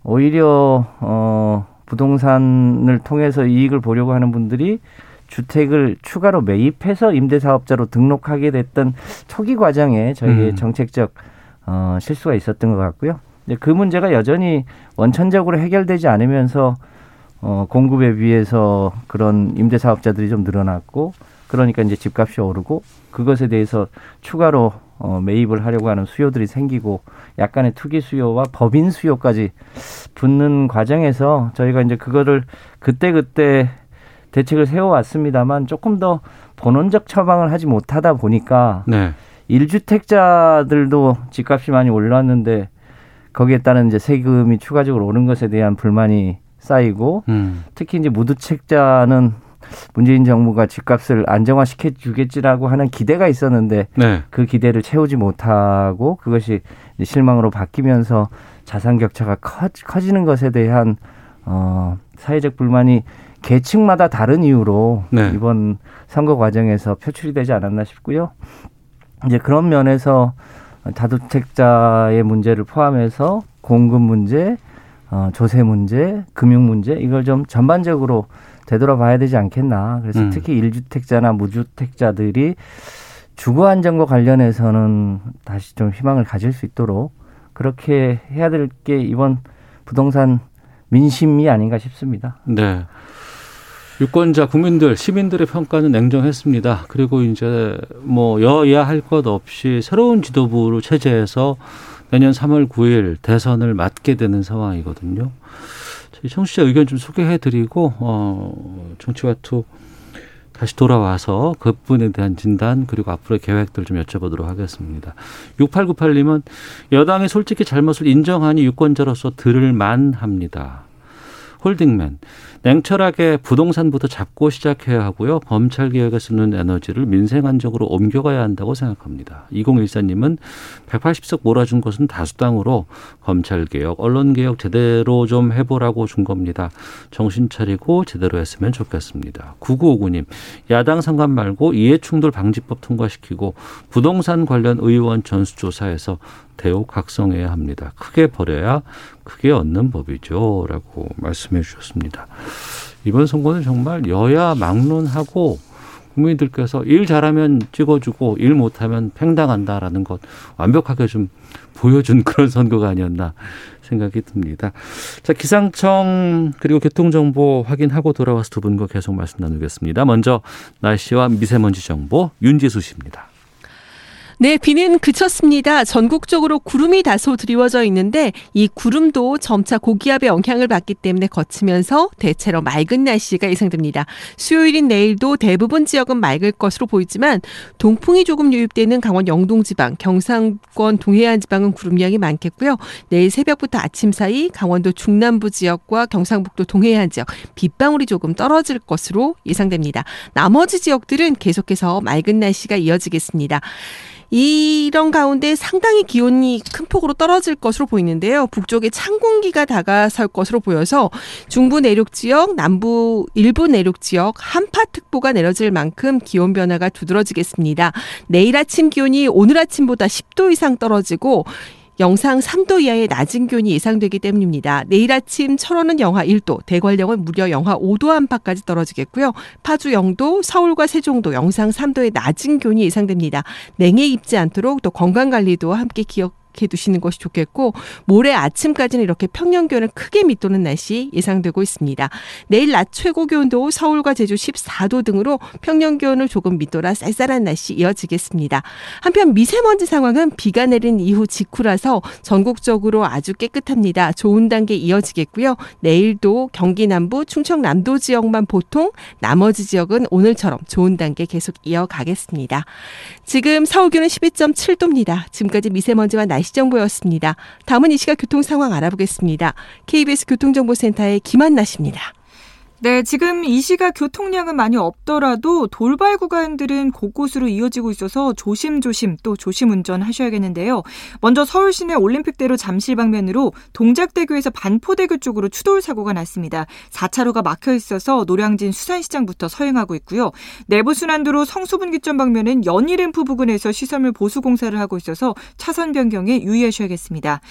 오히려 어 부동산을 통해서 이익을 보려고 하는 분들이 주택을 추가로 매입해서 임대사업자로 등록하게 됐던 초기 과정에 저희의 음. 정책적 어, 실수가 있었던 것 같고요. 이제 그 문제가 여전히 원천적으로 해결되지 않으면서 어, 공급에 비해서 그런 임대사업자들이 좀 늘어났고 그러니까 이제 집값이 오르고 그것에 대해서 추가로 어, 매입을 하려고 하는 수요들이 생기고 약간의 투기 수요와 법인 수요까지 붙는 과정에서 저희가 이제 그거를 그때 그때 대책을 세워왔습니다만 조금 더 본원적 처방을 하지 못하다 보니까 네. 일주택자들도 집값이 많이 올랐는데 거기에 따른 이제 세금이 추가적으로 오른 것에 대한 불만이 쌓이고 음. 특히 이제 무주택자는 문재인 정부가 집값을 안정화시켜 주겠지라고 하는 기대가 있었는데 네. 그 기대를 채우지 못하고 그것이 실망으로 바뀌면서 자산 격차가 커, 커지는 것에 대한 어, 사회적 불만이 계층마다 다른 이유로 네. 이번 선거 과정에서 표출이 되지 않았나 싶고요. 이제 그런 면에서 다주택자의 문제를 포함해서 공급 문제, 어, 조세 문제, 금융 문제 이걸 좀 전반적으로 되돌아봐야 되지 않겠나. 그래서 음. 특히 일주택자나 무주택자들이 주거 안정과 관련해서는 다시 좀 희망을 가질 수 있도록 그렇게 해야 될 게 이번 부동산 민심이 아닌가 싶습니다. 네. 유권자, 국민들, 시민들의 평가는 냉정했습니다. 그리고 이제 뭐 여야 할 것 없이 새로운 지도부로 체제에서 내년 3월 9일 대선을 맞게 되는 상황이거든요. 청취자 의견 좀 소개해드리고 어, 정치와투 다시 돌아와서 그분에 대한 진단 그리고 앞으로의 계획들 좀 여쭤보도록 하겠습니다. 6898님은 여당이 솔직히 잘못을 인정하니 유권자로서 들을 만합니다. 홀딩맨 냉철하게 부동산부터 잡고 시작해야 하고요. 검찰 개혁에 쓰는 에너지를 민생 안정으로 옮겨가야 한다고 생각합니다. 2014님은 180석 몰아준 것은 다수당으로 검찰 개혁, 언론 개혁 제대로 좀 해보라고 준 겁니다. 정신 차리고 제대로 했으면 좋겠습니다. 9959님 야당 상관 말고 이해충돌 방지법 통과시키고 부동산 관련 의원 전수조사에서 대우 각성해야 합니다. 크게 버려야 크게 얻는 법이죠. 라고 말씀해 주셨습니다. 이번 선거는 정말 여야 막론하고 국민들께서 일 잘하면 찍어주고 일 못하면 팽당한다라는 것 완벽하게 좀 보여준 [laughs] 그런 선거가 아니었나 생각이 듭니다. 자, 기상청 그리고 교통정보 확인하고 돌아와서 두 분과 계속 말씀 나누겠습니다. 먼저 날씨와 미세먼지 정보 윤지수 씨입니다. 네, 비는 그쳤습니다. 전국적으로 구름이 다소 드리워져 있는데 이 구름도 점차 고기압의 영향을 받기 때문에 거치면서 대체로 맑은 날씨가 예상됩니다. 수요일인 내일도 대부분 지역은 맑을 것으로 보이지만 동풍이 조금 유입되는 강원 영동 지방, 경상권 동해안 지방은 구름량이 많겠고요. 내일 새벽부터 아침 사이 강원도 중남부 지역과 경상북도 동해안 지역 빗방울이 조금 떨어질 것으로 예상됩니다. 나머지 지역들은 계속해서 맑은 날씨가 이어지겠습니다. 이런 가운데 상당히 기온이 큰 폭으로 떨어질 것으로 보이는데요. 북쪽에 찬 공기가 다가설 것으로 보여서 중부 내륙 지역, 남부 일부 내륙 지역 한파특보가 내려질 만큼 기온 변화가 두드러지겠습니다. 내일 아침 기온이 오늘 아침보다 10도 이상 떨어지고 영상 3도 이하의 낮은 기온이 예상되기 때문입니다. 내일 아침 철원은 영하 1도, 대관령은 무려 영하 5도 안팎까지 떨어지겠고요. 파주 영도, 서울과 세종도 영상 3도의 낮은 기온이 예상됩니다. 냉해 입지 않도록 또 건강 관리도 함께 기억 생각해 두시는 것이 좋겠고 모레 아침까지는 이렇게 평년 기온을 크게 밑도는 날씨 예상되고 있습니다. 내일 낮 최고 기온도 서울과 제주 14도 등으로 평년 기온을 조금 밑돌아 쌀쌀한 날씨 이어지겠습니다. 한편 미세먼지 상황은 비가 내린 이후 직후라서 전국적으로 아주 깨끗합니다. 좋은 단계 이어지겠고요. 내일도 경기 남부, 충청 남도 지역만 보통, 나머지 지역은 오늘처럼 좋은 단계 계속 이어가겠습니다. 지금 서울 기온은 12.7도입니다. 지금까지 미세먼지와 날씨 정보였습니다. 다음은 이 시각 교통 상황 알아보겠습니다. KBS 교통정보센터의 김한나 씨입니다. 네, 지금 이 시각 교통량은 많이 없더라도 돌발 구간들은 곳곳으로 이어지고 있어서 조심조심 또 조심 운전하셔야겠는데요. 먼저 서울 시내 올림픽대로 잠실 방면으로 동작대교에서 반포대교 쪽으로 추돌 사고가 났습니다. 4차로가 막혀 있어서 노량진 수산시장부터 서행하고 있고요. 내부순환도로 성수분기점 방면은 연희램프 부근에서 시설물 보수 공사를 하고 있어서 차선 변경에 유의하셔야겠습니다.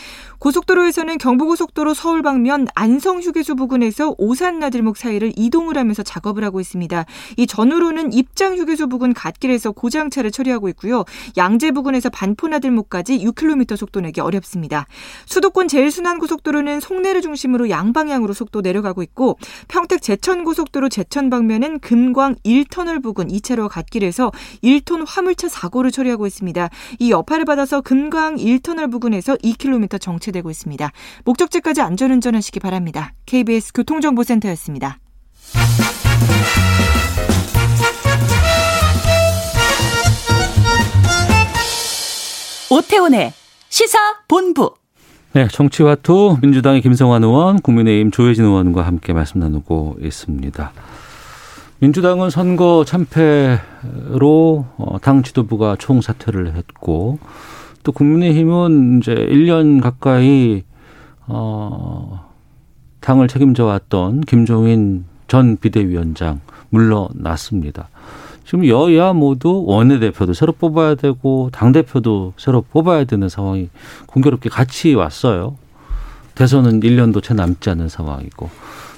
고속도로에서는 경부고속도로 서울 방면 안성휴게소 부근에서 오산나들목 사이 사이를 이동을 하면서 작업을 하고 있습니다. 이 전후로는 입장 휴게소 부근 갓길에서 고장차를 처리하고 있고요. 양재 부근에서 반포나들목까지 6km 속도 내기 어렵습니다. 수도권 제일순환고속도로는 송내를 중심으로 양방향으로 속도 내려가고 있고 평택 제천고속도로 제천 방면은 금광 1터널 부근 2차로 갓길에서 1톤 화물차 사고를 처리하고 있습니다. 이 여파를 받아서 금광 1터널 부근에서 2km 정체되고 있습니다. 목적지까지 안전운전하시기 바랍니다. KBS 교통정보센터였습니다. 오태훈의 시사 본부. 네, 정치와투 민주당의 김성환 의원, 국민의힘 조혜진 의원과 함께 말씀 나누고 있습니다. 민주당은 선거 참패로 어, 당 지도부가 총사퇴를 했고 또 국민의힘은 이제 1년 가까이 어 당을 책임져 왔던 김종인 전 비대위원장 물러났습니다. 지금 여야 모두 원내대표도 새로 뽑아야 되고 당대표도 새로 뽑아야 되는 상황이 공교롭게 같이 왔어요. 대선은 1년도 채 남지 않은 상황이고.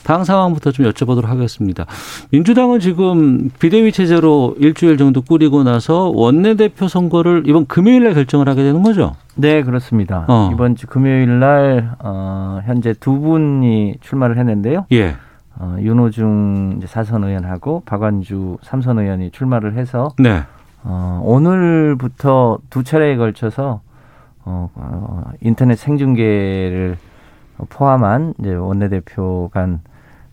당 상황부터 좀 여쭤보도록 하겠습니다. 민주당은 지금 비대위 체제로 일주일 정도 꾸리고 나서 원내대표 선거를 이번 금요일에 결정을 하게 되는 거죠? 네, 그렇습니다. 어. 이번 주 금요일 날 어, 현재 두 분이 출마를 했는데요. 예. 어, 윤호중 사선 의원하고 박완주 삼선 의원이 출마를 해서 네. 어, 오늘부터 두 차례에 걸쳐서 어, 어, 인터넷 생중계를 포함한 이제 원내대표 간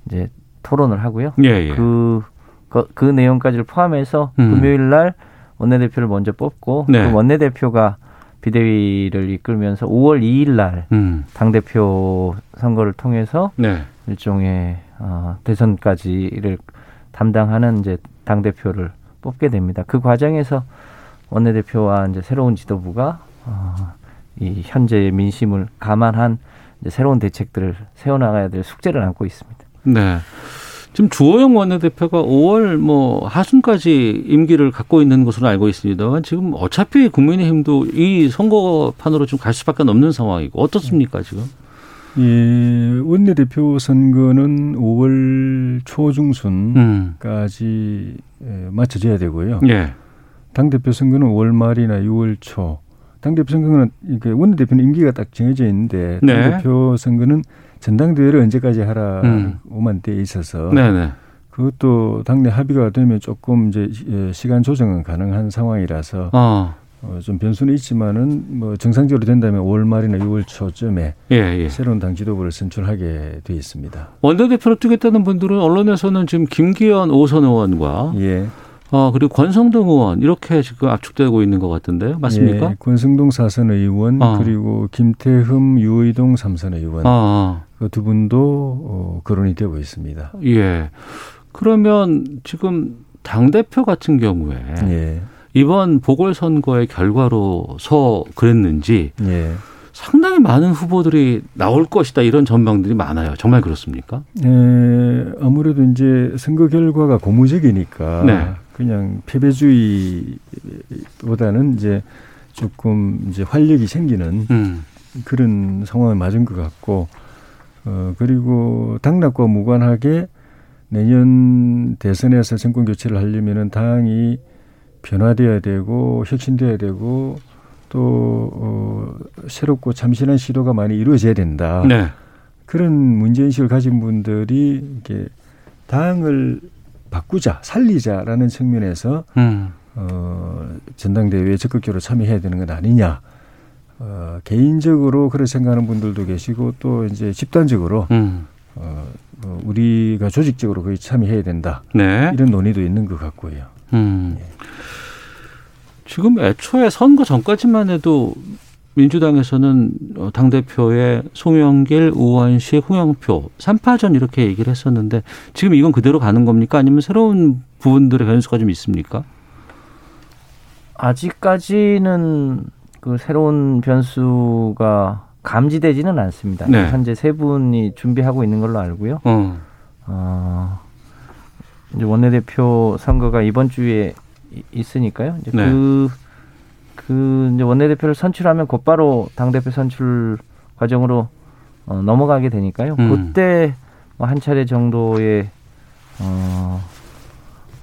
이제 토론을 하고요. 예, 예. 그, 그, 그 내용까지를 포함해서 음. 금요일 날 원내대표를 먼저 뽑고 네. 그 원내대표가 비대위를 이끌면서 5월 2일 날 음. 당대표 선거를 통해서 네. 일종의 어, 대선까지를 담당하는 이제 당 대표를 뽑게 됩니다. 그 과정에서 원내대표와 이제 새로운 지도부가 어, 이 현재의 민심을 감안한 이제 새로운 대책들을 세워나가야 될 숙제를 안고 있습니다. 네. 지금 주호영 원내대표가 5월 뭐 하순까지 임기를 갖고 있는 것으로 알고 있습니다만 지금 어차피 국민의힘도 이 선거판으로 좀 갈 수밖에 없는 상황이고 어떻습니까 지금? 예, 원내대표 선거는 5월 초중순까지 음. 맞춰져야 되고요. 예. 당대표 선거는 5월 말이나 6월 초. 당대표 선거는 이게 원내대표는 임기가 딱 정해져 있는데 네. 당대표 선거는 전당대회를 언제까지 하라고만 음. 돼 있어서 네네. 그것도 당내 합의가 되면 조금 이제 예, 시간 조정은 가능한 상황이라서 어. 어, 좀 변수는 있지만은 뭐 정상적으로 된다면 5월 말이나 6월 초쯤에 예, 예. 새로운 당 지도부를 선출하게 돼 있습니다. 원내대표로 뛰겠다는 분들은 언론에서는 지금 김기현 오선 의원과 예. 어, 그리고 권성동 의원 이렇게 지금 압축되고 있는 것 같은데요. 맞습니까? 예, 권성동 사선 의원 어. 그리고 김태흠 유의동 삼선 의원 어. 그두 분도 어, 거론이 되고 있습니다. 예. 그러면 지금 당 대표 같은 경우에 예. 이번 보궐선거의 결과로서 그랬는지 예. 상당히 많은 후보들이 나올 것이다 이런 전망들이 많아요. 정말 그렇습니까? 네, 아무래도 이제 선거 결과가 고무적이니까 네. 그냥 패배주의보다는 이제 조금 이제 활력이 생기는 음. 그런 상황을 맞은 것 같고 어 그리고 당락과 무관하게 내년 대선에서 정권 교체를 하려면은 당이 변화돼야 되고 혁신돼야 되고 또 어, 새롭고 참신한 시도가 많이 이루어져야 된다. 네. 그런 문제인식을 가진 분들이 이게 당을 바꾸자, 살리자라는 측면에서 음. 어, 전당대회에 적극적으로 참여해야 되는 건 아니냐. 어, 개인적으로 그렇게 생각하는 분들도 계시고 또 이제 집단적으로 음. 어, 어, 우리가 조직적으로 거의 참여해야 된다. 네. 이런 논의도 있는 것 같고요. 음. 지금 애초에 선거 전까지만 해도 민주당에서는 어, 당대표의 송영길, 우원식, 홍영표, 삼파전 이렇게 얘기를 했었는데 지금 이건 그대로 가는 겁니까? 아니면 새로운 부분들의 변수가 좀 있습니까? 아직까지는 그 새로운 변수가 감지되지는 않습니다. 네. 현재 세 분이 준비하고 있는 걸로 알고요. 어. 어, 이제 원내대표 선거가 이번 주에 이- 있으니까요. 이제 네. 그, 그 이제 원내대표를 선출하면 곧바로 당대표 선출 과정으로 어, 넘어가게 되니까요. 음. 그때 뭐한 차례 정도의 어,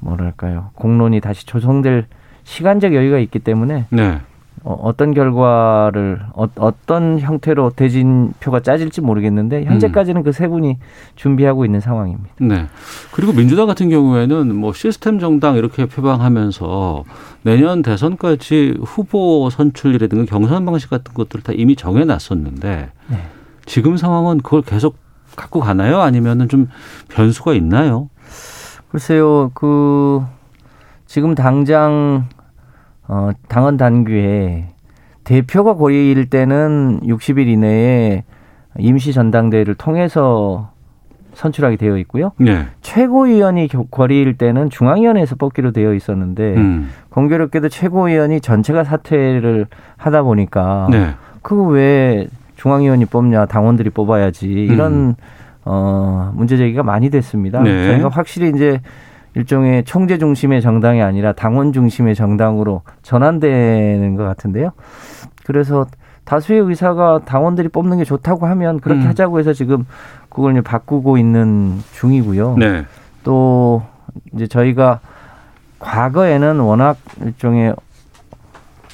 뭐랄까요. 공론이 다시 조성될 시간적 여유가 있기 때문에 네. 어, 어떤 결과를 어, 어떤 형태로 대진표가 짜질지 모르겠는데 현재까지는 그세 분이 준비하고 있는 상황입니다. 네. 그리고 민주당 같은 경우에는 뭐 시스템 정당 이렇게 표방하면서 내년 대선까지 후보 선출이라든가 경선 방식 같은 것들을 다 이미 정해 놨었는데 네. 지금 상황은 그걸 계속 갖고 가나요? 아니면은 좀 변수가 있나요? 글쎄요, 그 지금 당장 어, 당헌 단규에 대표가 고리일 때는 60일 이내에 임시 전당대회를 통해서 선출하게 되어 있고요. 네. 최고위원이 겨- 거리일 때는 중앙위원회에서 뽑기로 되어 있었는데 음. 공교롭게도 최고위원이 전체가 사퇴를 하다 보니까 네. 그거 왜 중앙위원이 뽑냐 당원들이 뽑아야지 이런 어 문제 제기가 많이 됐습니다. 네. 저희가 확실히 이제 일종의 총재 중심의 정당이 아니라 당원 중심의 정당으로 전환되는 것 같은데요. 그래서 다수의 의사가 당원들이 뽑는 게 좋다고 하면 그렇게 음. 하자고 해서 지금 그걸 이제 바꾸고 있는 중이고요. 네. 또 이제 저희가 과거에는 워낙 일종의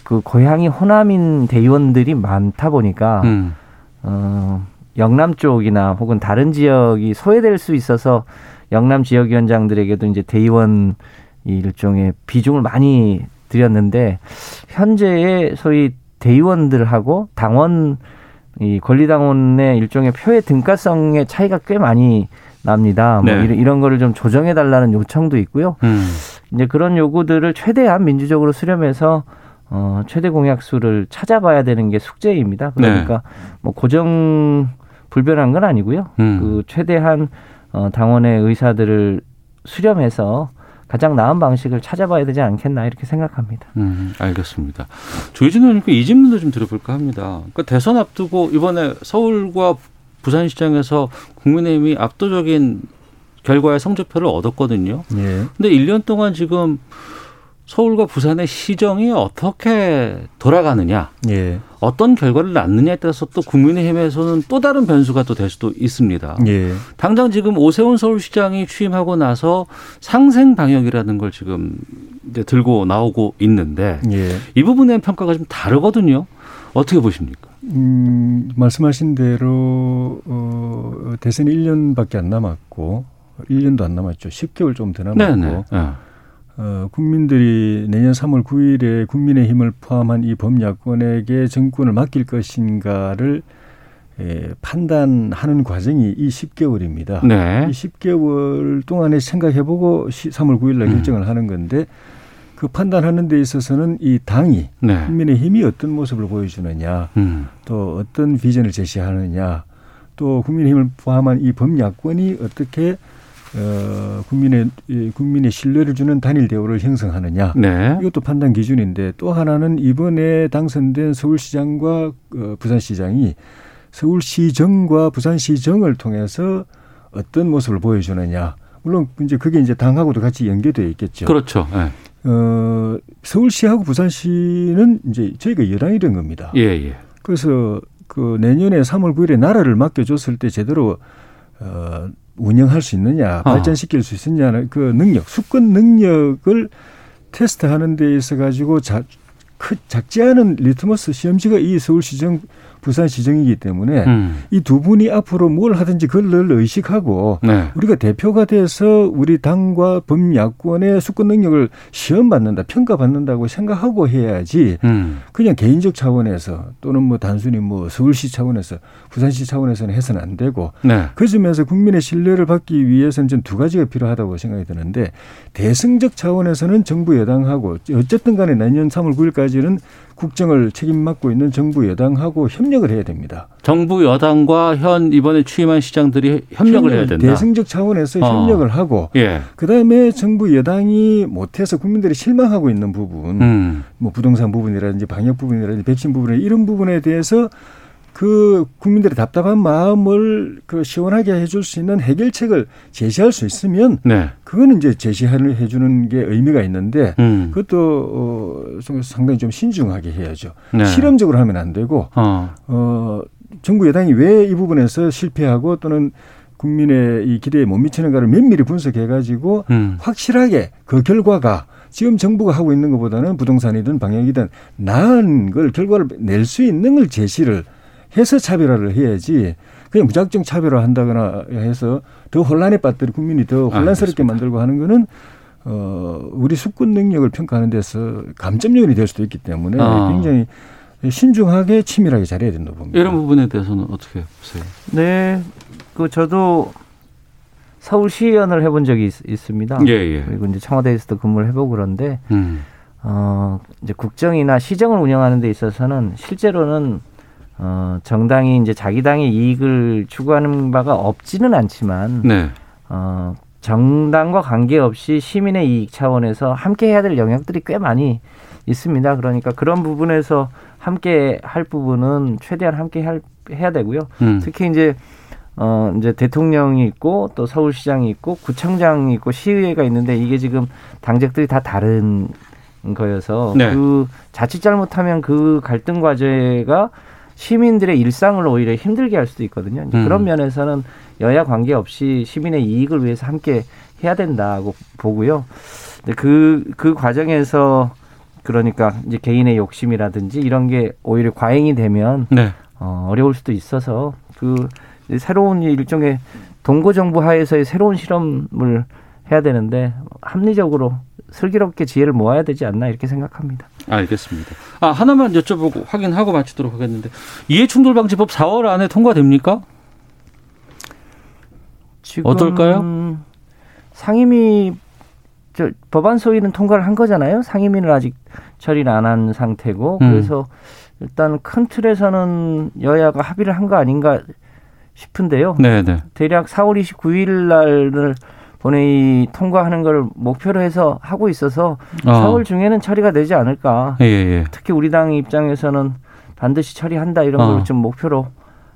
그 고향이 호남인 대의원들이 많다 보니까 음. 어, 영남 쪽이나 혹은 다른 지역이 소외될 수 있어서 영남 지역위원장들에게도 이제 대의원 이 일종의 비중을 많이 드렸는데 현재의 소위 대의원들하고 당원 이 권리당원의 일종의 표의 등가성의 차이가 꽤 많이 납니다. 뭐 네. 이런, 이런 거를 좀 조정해 달라는 요청도 있고요. 음. 이제 그런 요구들을 최대한 민주적으로 수렴해서 어, 최대 공약수를 찾아봐야 되는 게 숙제입니다. 그러니까 뭐 고정 불변한 건 아니고요. 네. 음. 그 최대한 어, 당원의 의사들을 수렴해서 가장 나은 방식을 찾아봐야 되지 않겠나 이렇게 생각합니다. 음, 알겠습니다. 조희진 의원님께 이 질문도 좀 드려볼까 합니다. 그러니까 대선 앞두고 이번에 서울과 부산시장에서 국민의힘이 압도적인 결과의 성적표를 얻었거든요. 예. 근데 1년 동안 지금 서울과 부산의 시정이 어떻게 돌아가느냐, 예. 어떤 결과를 낳느냐에 따라서 또 국민의힘에서는 또 다른 변수가 또 될 수도 있습니다. 예. 당장 지금 오세훈 서울시장이 취임하고 나서 상생 방역이라는 걸 지금 이제 들고 나오고 있는데 예. 이 부분의 평가가 좀 다르거든요. 어떻게 보십니까? 음, 말씀하신 대로 어, 대선이 1년밖에 안 남았고 1년도 안 남았죠. 10개월 좀 더 남았고 네네. 네. 어, 국민들이 내년 3월 9일에 국민의힘을 포함한 이 범야권에게 정권을 맡길 것인가를 에, 판단하는 과정이 이 10개월입니다. 네. 이 10개월 동안에 생각해보고 3월 9일 날 음. 결정을 하는 건데 그 판단하는 데 있어서는 이 당이 네. 국민의힘이 어떤 모습을 보여주느냐 음. 또 어떤 비전을 제시하느냐 또 국민의힘을 포함한 이 범야권이 어떻게 어, 국민의 이 국민의 신뢰를 주는 단일 대우를 형성하느냐 네. 이것도 판단 기준인데 또 하나는 이번에 당선된 서울시장과 어, 부산시장이 서울시정과 부산시정을 통해서 어떤 모습을 보여주느냐 물론 이제 그게 이제 당하고도 같이 연계되어 있겠죠. 그렇죠. 네. 어, 서울시하고 부산시는 이제 저희가 여당이 된 겁니다. 예, 예. 그래서 그 내년에 3월 9일에 나라를 맡겨줬을 때 제대로 어, 운영할 수 있느냐, 어. 발전시킬 수 있느냐는 그 능력, 수권 능력을 테스트하는 데 있어 가지고 자, 크, 작지 않은 리트머스 시험지가 이 서울시정 부산시정이기 때문에 음. 이두 분이 앞으로 뭘 하든지 그걸 늘 의식하고 네. 우리가 대표가 돼서 우리 당과 범야권의 수권 능력을 시험 받는다, 평가 받는다고 생각하고 해야지 음. 그냥 개인적 차원에서 또는 뭐 단순히 뭐 서울시 차원에서 부산시 차원에서는 해서는 안 되고 네. 그 점에서 국민의 신뢰를 받기 위해서는 좀 두 가지가 필요하다고 생각이 드는데 대승적 차원에서는 정부 여당하고 어쨌든 간에 내년 3월 9일까지는 국정을 책임 맡고 있는 정부 여당하고 협력을 해야 됩니다. 정부 여당과 현 이번에 취임한 시장들이 협력을 해야 된다. 대승적 차원에서 어. 협력을 하고 예. 그다음에 정부 여당이 못해서 국민들이 실망하고 있는 부분, 음. 뭐 부동산 부분이라든지 방역 부분이라든지 백신 부분에 이런 부분에 대해서 그 국민들의 답답한 마음을 그 시원하게 해줄 수 있는 해결책을 제시할 수 있으면 네. 그거는 이제 제시를 해주는 게 의미가 있는데 음. 그것도 어, 좀 상당히 좀 신중하게 해야죠. 네. 실험적으로 하면 안 되고 어. 어, 정부 여당이 왜 이 부분에서 실패하고 또는 국민의 이 기대에 못 미치는가를 면밀히 분석해 가지고 음. 확실하게 그 결과가 지금 정부가 하고 있는 것보다는 부동산이든 방역이든 나은 걸 결과를 낼 수 있는 걸 제시를 해서 차별화를 해야지 그냥 무작정 차별화 한다거나 해서 더 혼란에 빠뜨리 국민이 더 혼란스럽게 만들고 하는 거는 어 우리 수권 능력을 평가하는 데서 감점 요인이 될 수도 있기 때문에 아. 굉장히 신중하게 치밀하게 잘해야 된다고 봅니다. 이런 부분에 대해서는 어떻게 보세요? 네, 그 저도 서울시의원을 해본 적이 있, 습니다 예, 예. 그리고 이제 청와대에서도 근무를 해보고 그런데 음. 어 이제 국정이나 시정을 운영하는 데 있어서는 실제로는 어 정당이 이제 자기 당의 이익을 추구하는 바가 없지는 않지만 네. 어 정당과 관계없이 시민의 이익 차원에서 함께 해야 될 영역들이 꽤 많이 있습니다. 그러니까 그런 부분에서 함께 할 부분은 최대한 함께 할, 해야 되고요. 음. 특히 이제 어 이제 대통령이 있고 또 서울시장이 있고 구청장이 있고 시의회가 있는데 이게 지금 당적들이 다 다른 거여서 네. 그 자칫 잘못하면 그 갈등 과제가 시민들의 일상을 오히려 힘들게 할 수도 있거든요. 음. 그런 면에서는 여야 관계없이 시민의 이익을 위해서 함께 해야 된다고 보고요. 근데 그, 그 과정에서 그러니까 이제 개인의 욕심이라든지 이런 게 오히려 과잉이 되면 네. 어, 어려울 수도 있어서 그 새로운 일종의 동고 정부 하에서의 새로운 실험을 해야 되는데 합리적으로 슬기롭게 지혜를 모아야 되지 않나 이렇게 생각합니다. 알겠습니다. 아, 하나만 여쭤보고 확인하고 마치도록 하겠는데 이해충돌방지법 4월 안에 통과됩니까? 지금 어떨까요? 상임위 저 법안 소위는 통과를 한 거잖아요. 상임위는 아직 처리를 안 한 상태고 음. 그래서 일단 큰 틀에서는 여야가 합의를 한 거 아닌가 싶은데요. 네, 네. 대략 4월 29일 날을 본회의 통과하는 걸 목표로 해서 하고 있어서 어. 4월 중에는 처리가 되지 않을까. 예, 예. 특히 우리 당 입장에서는 반드시 처리한다 이런 어. 걸좀 목표로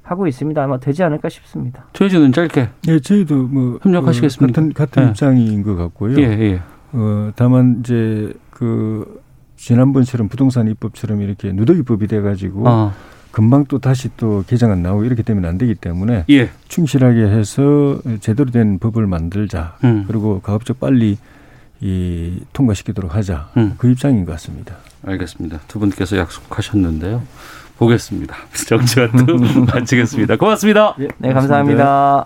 하고 있습니다. 아마 되지 않을까 싶습니다. 최희준은 짧게. 예, 저희도 뭐 협력하시겠습니까? 어, 같은 같은 예. 입장인 것 같고요. 예, 예. 어, 다만 이제 그 지난번처럼 부동산 입법처럼 이렇게 누더기법이 돼가지고 어. 금방 또 다시 또 개정안 나오고 이렇게 되면 안 되기 때문에 예. 충실하게 해서 제대로 된 법을 만들자. 음. 그리고 가급적 빨리 이 통과시키도록 하자. 음. 그 입장인 것 같습니다. 알겠습니다. 두 분께서 약속하셨는데요. 보겠습니다. [laughs] 정치와도 [laughs] 마치겠습니다. 고맙습니다. 네, 감사합니다.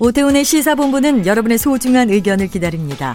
오태훈의 시사본부는 여러분의 소중한 의견을 기다립니다.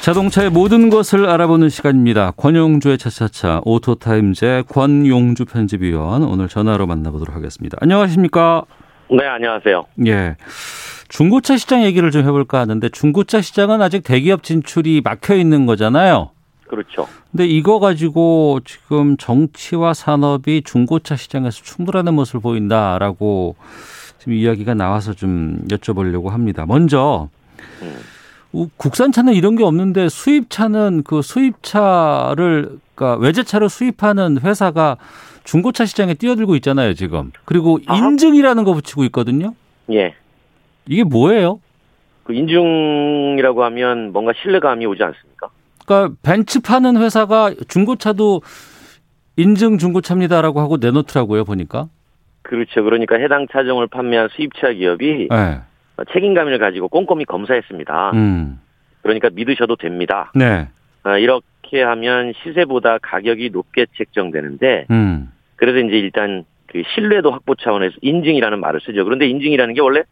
자동차의 모든 것을 알아보는 시간입니다. 권용주의 차차차 오토타임즈의 권용주 편집위원 오늘 전화로 만나보도록 하겠습니다. 안녕하십니까? 네, 안녕하세요. 예. 중고차 시장 얘기를 좀 해볼까 하는데 중고차 시장은 아직 대기업 진출이 막혀 있는 거잖아요. 그렇죠. 근데 이거 가지고 지금 정치와 산업이 중고차 시장에서 충돌하는 모습을 보인다라고 지금 이야기가 나와서 좀 여쭤보려고 합니다. 먼저 국산차는 이런 게 없는데 수입차는 그 수입차를 그러니까 외제차를 수입하는 회사가 중고차 시장에 뛰어들고 있잖아요, 지금. 그리고 인증이라는 거 붙이고 있거든요. 예. 이게 뭐예요? 그 인증이라고 하면 뭔가 신뢰감이 오지 않습니까? 그러니까 벤츠 파는 회사가 중고차도 인증 중고차입니다라고 하고 내놓더라고요, 보니까. 그렇죠. 그러니까 해당 차종을 판매한 수입차 기업이 네. 책임감을 가지고 꼼꼼히 검사했습니다. 음. 그러니까 믿으셔도 됩니다. 네. 아, 이렇게 하면 시세보다 가격이 높게 책정되는데 음. 그래서 이제 일단 그 신뢰도 확보 차원에서 인증이라는 말을 쓰죠. 그런데 인증이라는 게 원래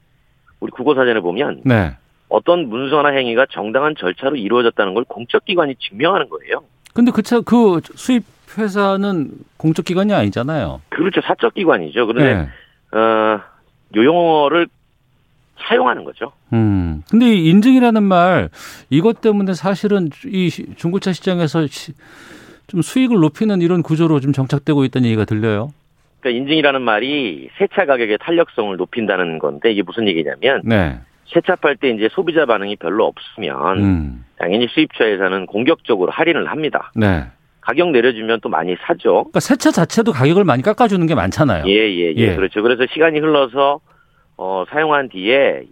우리 국어사전에 보면 네. 어떤 문서나 행위가 정당한 절차로 이루어졌다는 걸 공적 기관이 증명하는 거예요. 근데 그 차 그 수입 회사는 공적 기관이 아니잖아요. 그렇죠. 사적 기관이죠. 그런데 네. 어, 요 용어를 사용하는 거죠. 음. 근데 이 인증이라는 말 이것 때문에 사실은 이 시- 중고차 시장에서 시- 좀 수익을 높이는 이런 구조로 좀 정착되고 있다는 얘기가 들려요. 그러니까 인증이라는 말이 세차 가격의 탄력성을 높인다는 건데 이게 무슨 얘기냐면 네. 세차 팔때 이제 소비자 반응이 별로 없으면 음. 당연히 수입차에서는 공격적으로 할인을 합니다. 네. 가격 내려주면 또 많이 사죠. 그러니까 새차 자체도 가격을 많이 깎아주는 게 많잖아요. 예, 예, 예, 예. 그렇죠. 그래서 시간이 흘러서 어, 사용한 뒤에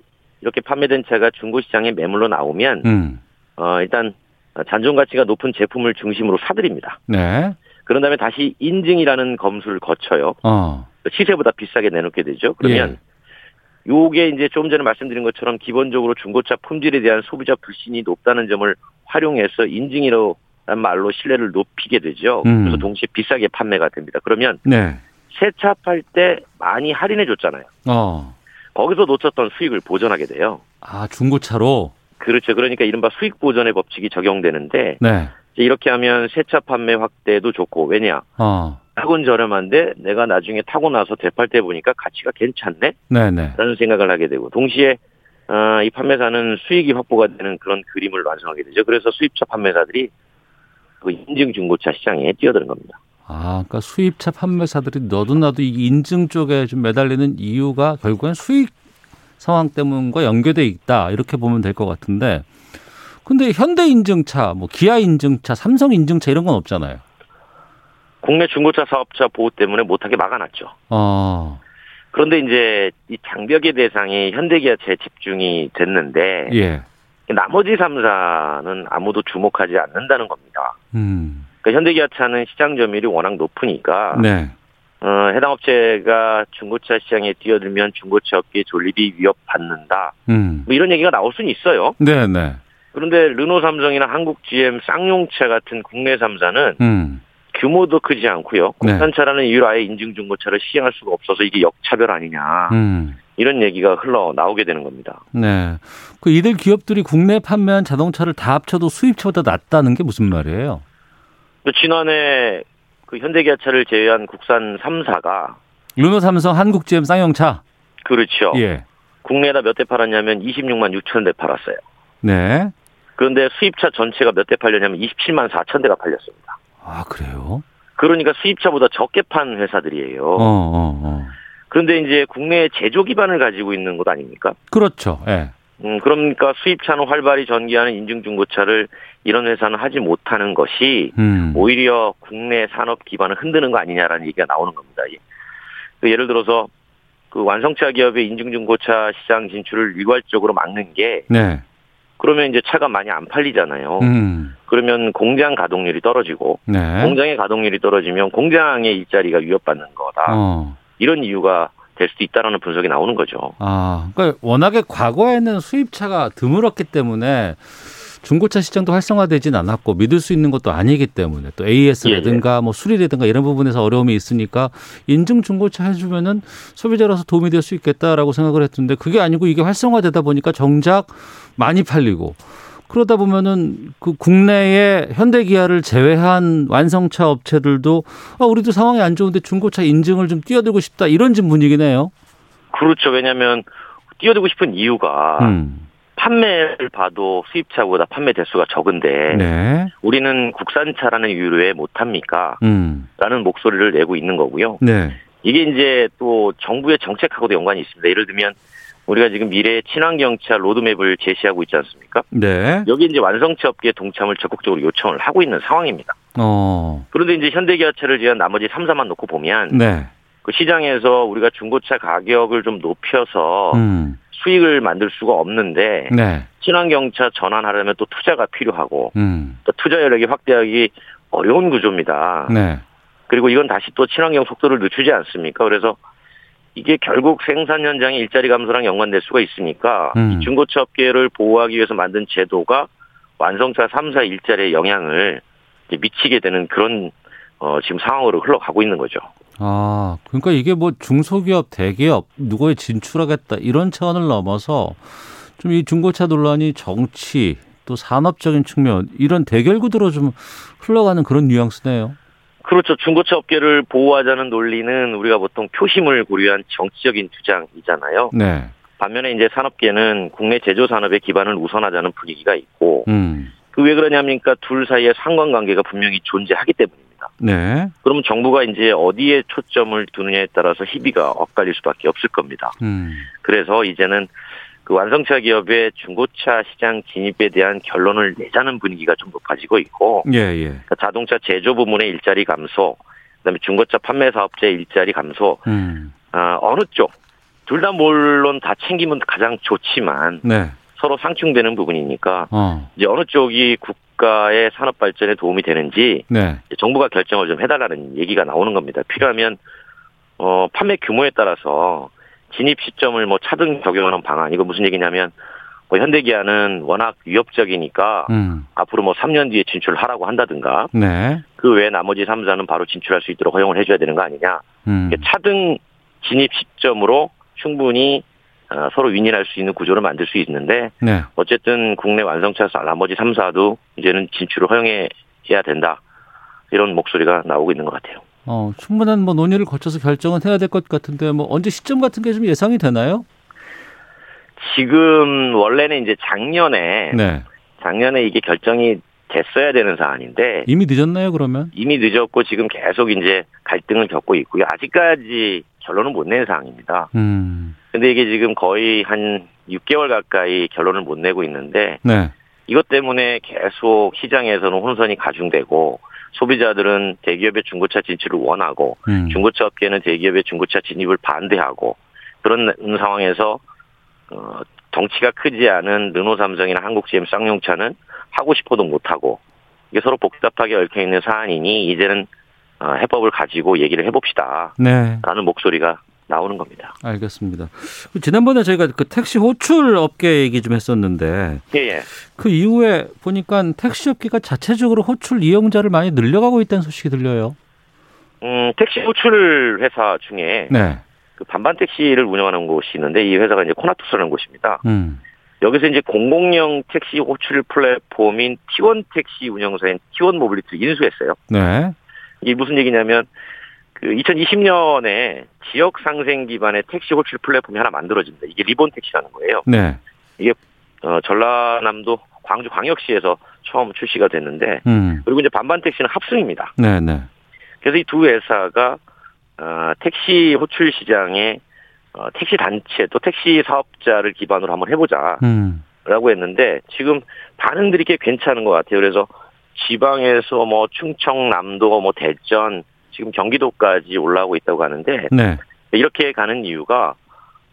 이렇게 판매된 차가 중고 시장에 매물로 나오면 음. 어, 일단 잔존 가치가 높은 제품을 중심으로 사들입니다. 네. 그런 다음에 다시 인증이라는 검수를 거쳐요. 어. 시세보다 비싸게 내놓게 되죠. 그러면 요게 이제 좀 전에 말씀드린 것처럼 기본적으로 중고차 품질에 대한 소비자 불신이 높다는 점을 활용해서 인증이라는 말로 신뢰를 높이게 되죠. 음. 그래서 동시에 비싸게 판매가 됩니다. 그러면 네. 새차 팔 때 많이 할인해 줬잖아요. 어. 거기서 놓쳤던 수익을 보전하게 돼요. 아, 중고차로? 그렇죠. 그러니까 이른바 수익 보전의 법칙이 적용되는데 네. 이렇게 하면 새 차 판매 확대도 좋고 왜냐? 어. 타곤 저렴한데 내가 나중에 타고 나서 되팔 때 보니까 가치가 괜찮네? 네네. 라는 생각을 하게 되고 동시에 어, 이 판매사는 수익이 확보가 되는 그런 그림을 완성하게 되죠. 그래서 수입차 판매사들이 그 인증 중고차 시장에 뛰어드는 겁니다. 아, 그러니까 수입차 판매사들이 너도 나도 이 인증 쪽에 좀 매달리는 이유가 결국엔 수익 상황 때문과 연계돼 있다. 이렇게 보면 될 것 같은데. 근데 현대 인증차, 뭐 기아 인증차, 삼성 인증차 이런 건 없잖아요. 국내 중고차 사업자 보호 때문에 못하게 막아놨죠. 어. 그런데 이제 이 장벽의 대상이 현대기아차에 집중이 됐는데 예. 나머지 3사는 아무도 주목하지 않는다는 겁니다. 음. 그러니까 현대기아차는 시장 점유율이 워낙 높으니까 네. 어, 해당 업체가 중고차 시장에 뛰어들면 중고차 업계 존립이 위협받는다. 음. 뭐 이런 얘기가 나올 수는 있어요. 네, 네. 그런데 르노 삼성이나 한국 GM 쌍용차 같은 국내 3사는 음. 규모도 크지 않고요. 네. 국산차라는 이유로 아예 인증 중고차를 시행할 수가 없어서 이게 역차별 아니냐. 음. 이런 얘기가 흘러 나오게 되는 겁니다. 네. 그 이들 기업들이 국내 판매한 자동차를 다 합쳐도 수입차보다 낫다는 게 무슨 말이에요? 또 지난해 그 현대기아차를 제외한 국산 3사가 르노 삼성 한국 GM 쌍용차. 그렇죠. 예. 국내에다 몇 대 팔았냐면 26만 6천 대 팔았어요. 네. 그런데 수입차 전체가 몇 대 팔렸냐면 27만 4천 대가 팔렸습니다. 아, 그래요? 그러니까 수입차보다 적게 판 회사들이에요. 어, 어, 어. 그런데 이제 국내에 제조 기반을 가지고 있는 것 아닙니까? 그렇죠. 예. 음, 그러니까 수입차는 활발히 전개하는 인증중고차를 이런 회사는 하지 못하는 것이 음. 오히려 국내 산업 기반을 흔드는 거 아니냐라는 얘기가 나오는 겁니다. 예. 그 예를 들어서 그 완성차 기업의 인증중고차 시장 진출을 일괄적으로 막는 게 네. 그러면 이제 차가 많이 안 팔리잖아요. 음. 그러면 공장 가동률이 떨어지고 네. 공장의 가동률이 떨어지면 공장의 일자리가 위협받는 거다. 어. 이런 이유가 될 수도 있다라는 분석이 나오는 거죠. 아, 그러니까 워낙에 과거에는 수입차가 드물었기 때문에 중고차 시장도 활성화되진 않았고 믿을 수 있는 것도 아니기 때문에 또 AS라든가 뭐 수리라든가 이런 부분에서 어려움이 있으니까 인증 중고차 해주면은 소비자로서 도움이 될 수 있겠다라고 생각을 했는데 그게 아니고 이게 활성화되다 보니까 정작 많이 팔리고 그러다 보면은 그 국내의 현대기아를 제외한 완성차 업체들도 아, 우리도 상황이 안 좋은데 중고차 인증을 좀 뛰어들고 싶다 이런 좀 분위기네요. 그렇죠. 왜냐하면 뛰어들고 싶은 이유가 음. 판매를 봐도 수입차보다 판매 대수가 적은데 네. 우리는 국산차라는 이유로 왜 못합니까? 음. 라는 목소리를 내고 있는 거고요. 네. 이게 이제 또 정부의 정책하고도 연관이 있습니다. 예를 들면 우리가 지금 미래의 친환경차 로드맵을 제시하고 있지 않습니까? 네. 여기 이제 완성차 업계 동참을 적극적으로 요청을 하고 있는 상황입니다. 어. 그런데 이제 현대기아차를 제한 나머지 3사만 놓고 보면 네. 그 시장에서 우리가 중고차 가격을 좀 높여서 음. 수익을 만들 수가 없는데 네. 친환경차 전환하려면 또 투자가 필요하고 음. 또 투자 여력이 확대하기 어려운 구조입니다. 네. 그리고 이건 다시 또 친환경 속도를 늦추지 않습니까? 그래서 이게 결국 생산 현장의 일자리 감소랑 연관될 수가 있으니까 음. 이 중고차 업계를 보호하기 위해서 만든 제도가 완성차 3사 일자리에 영향을 미치게 되는 그런 어, 지금 상황으로 흘러가고 있는 거죠. 아, 그러니까 이게 뭐 중소기업, 대기업 누구에 진출하겠다 이런 차원을 넘어서 좀 이 중고차 논란이 정치 또 산업적인 측면 이런 대결 구도로 좀 흘러가는 그런 뉘앙스네요. 그렇죠. 중고차 업계를 보호하자는 논리는 우리가 보통 표심을 고려한 정치적인 주장이잖아요. 네. 반면에 이제 산업계는 국내 제조 산업의 기반을 우선하자는 분위기가 있고 음. 그왜 그러냐니까 둘 사이에 상관관계가 분명히 존재하기 때문입니다. 네. 그러면 정부가 이제 어디에 초점을 두느냐에 따라서 희비가 엇갈릴 수밖에 없을 겁니다. 음. 그래서 이제는 그 완성차 기업의 중고차 시장 진입에 대한 결론을 내자는 분위기가 좀 높아지고 있고 예, 예. 그러니까 자동차 제조 부문의 일자리 감소, 그다음에 중고차 판매 사업자의 일자리 감소, 음. 아, 어느 쪽 둘 다 물론 다 챙기면 가장 좋지만 네. 서로 상충되는 부분이니까 어. 이제 어느 쪽이 국가의 산업 발전에 도움이 되는지 네. 정부가 결정을 좀 해달라는 얘기가 나오는 겁니다. 필요하면 어 판매 규모에 따라서 진입 시점을 뭐 차등 적용하는 방안 이거 무슨 얘기냐면 뭐 현대기아는 워낙 위협적이니까 음. 앞으로 뭐 3년 뒤에 진출하라고 한다든가 네. 그 외에 나머지 3사는 바로 진출할 수 있도록 허용을 해줘야 되는 거 아니냐. 음. 차등 진입 시점으로 충분히 어, 서로 윈윈할 수 있는 구조를 만들 수 있는데 네. 어쨌든 국내 완성차 나머지 3사도 이제는 진출을 허용해야 된다. 이런 목소리가 나오고 있는 것 같아요. 어, 충분한 뭐 논의를 거쳐서 결정은 해야 될 것 같은데 뭐 언제 시점 같은 게 좀 예상이 되나요? 지금 원래는 이제 작년에 네. 작년에 이게 결정이 됐어야 되는 사안인데 이미 늦었나요, 그러면? 이미 늦었고 지금 계속 이제 갈등을 겪고 있고요. 아직까지 결론은 못 낸 상황입니다. 음. 근데 이게 지금 거의 한 6개월 가까이 결론을 못 내고 있는데 네. 이것 때문에 계속 시장에서는 혼선이 가중되고 소비자들은 대기업의 중고차 진출을 원하고 음. 중고차 업계는 대기업의 중고차 진입을 반대하고 그런 상황에서 어, 덩치가 크지 않은 르노 삼성이나 한국 GM 쌍용차는 하고 싶어도 못하고 이게 서로 복잡하게 얽혀 있는 사안이니 이제는 어, 해법을 가지고 얘기를 해봅시다. 네. 라는 목소리가 나오는 겁니다. 알겠습니다. 그 지난번에 저희가 그 택시 호출 업계 얘기 좀 했었는데 예, 예. 그 이후에 보니까 택시 업계가 자체적으로 호출 이용자를 많이 늘려가고 있다는 소식이 들려요. 음, 택시 호출 회사 중에 네. 그 반반 택시를 운영하는 곳이 있는데 이 회사가 이제 코나투스라는 곳입니다. 음. 여기서 이제 공공형 택시 호출 플랫폼인 T1 택시 운영사인 T1 모빌리티를 인수했어요. 네. 이게 무슨 얘기냐면 그 2020년에 지역 상생 기반의 택시 호출 플랫폼이 하나 만들어집니다. 이게 리본 택시라는 거예요. 네. 이게 어, 전라남도 광주 광역시에서 처음 출시가 됐는데 음. 그리고 이제 반반 택시는 합승입니다. 네, 네. 그래서 이 두 회사가 어, 택시 호출 시장에 어, 택시 단체 또 택시 사업자를 기반으로 한번 해보자. 음. 라고 했는데 지금 반응들이 꽤 괜찮은 것 같아요. 그래서 지방에서 뭐 충청남도 뭐 대전 지금 경기도까지 올라오고 있다고 하는데 네. 이렇게 가는 이유가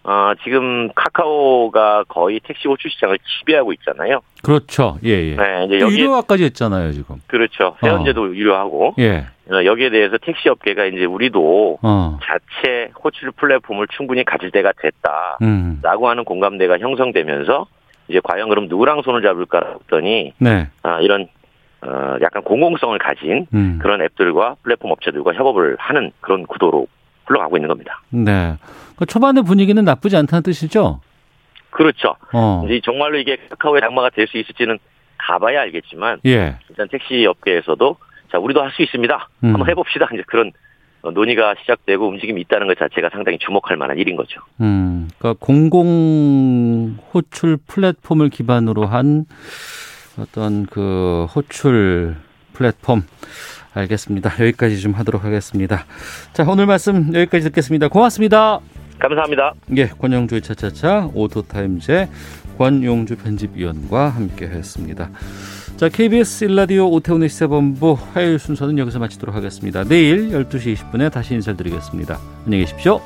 어, 지금 카카오가 거의 택시 호출 시장을 지배하고 있잖아요. 그렇죠. 예, 예. 네, 이제 또 여기 유료화까지 했잖아요, 지금. 그렇죠. 세원제도 유료하고 예. 어, 여기에 대해서 택시 업계가 이제 우리도 어. 자체 호출 플랫폼을 충분히 가질 때가 됐다. 음. 라고 하는 공감대가 형성되면서 이제 과연 그럼 누구랑 손을 잡을까 했더니 네. 아, 이런 어, 약간 공공성을 가진 음. 그런 앱들과 플랫폼 업체들과 협업을 하는 그런 구도로 흘러가고 있는 겁니다. 네. 그 초반의 분위기는 나쁘지 않다는 뜻이죠? 그렇죠. 어. 이제 정말로 이게 카카오의 장마가 될 수 있을지는 가봐야 알겠지만 예. 일단 택시 업계에서도 자 우리도 할 수 있습니다. 음. 한번 해봅시다. 이제 그런 어, 논의가 시작되고 움직임이 있다는 것 자체가 상당히 주목할 만한 일인 거죠. 음. 그러니까 공공 호출 플랫폼을 기반으로 한 어떤 그 호출 플랫폼 알겠습니다. [laughs] 여기까지 좀 하도록 하겠습니다. 자, 오늘 말씀 여기까지 듣겠습니다. 고맙습니다. 감사합니다. 예, 권용주의 차차차 오토타임즈 권용주 편집위원과 함께했습니다. 자, KBS 일라디오 오태훈의 시사본부 화요일 순서는 여기서 마치도록 하겠습니다. 내일 12시 20분에 다시 인사드리겠습니다. 안녕히 계십시오.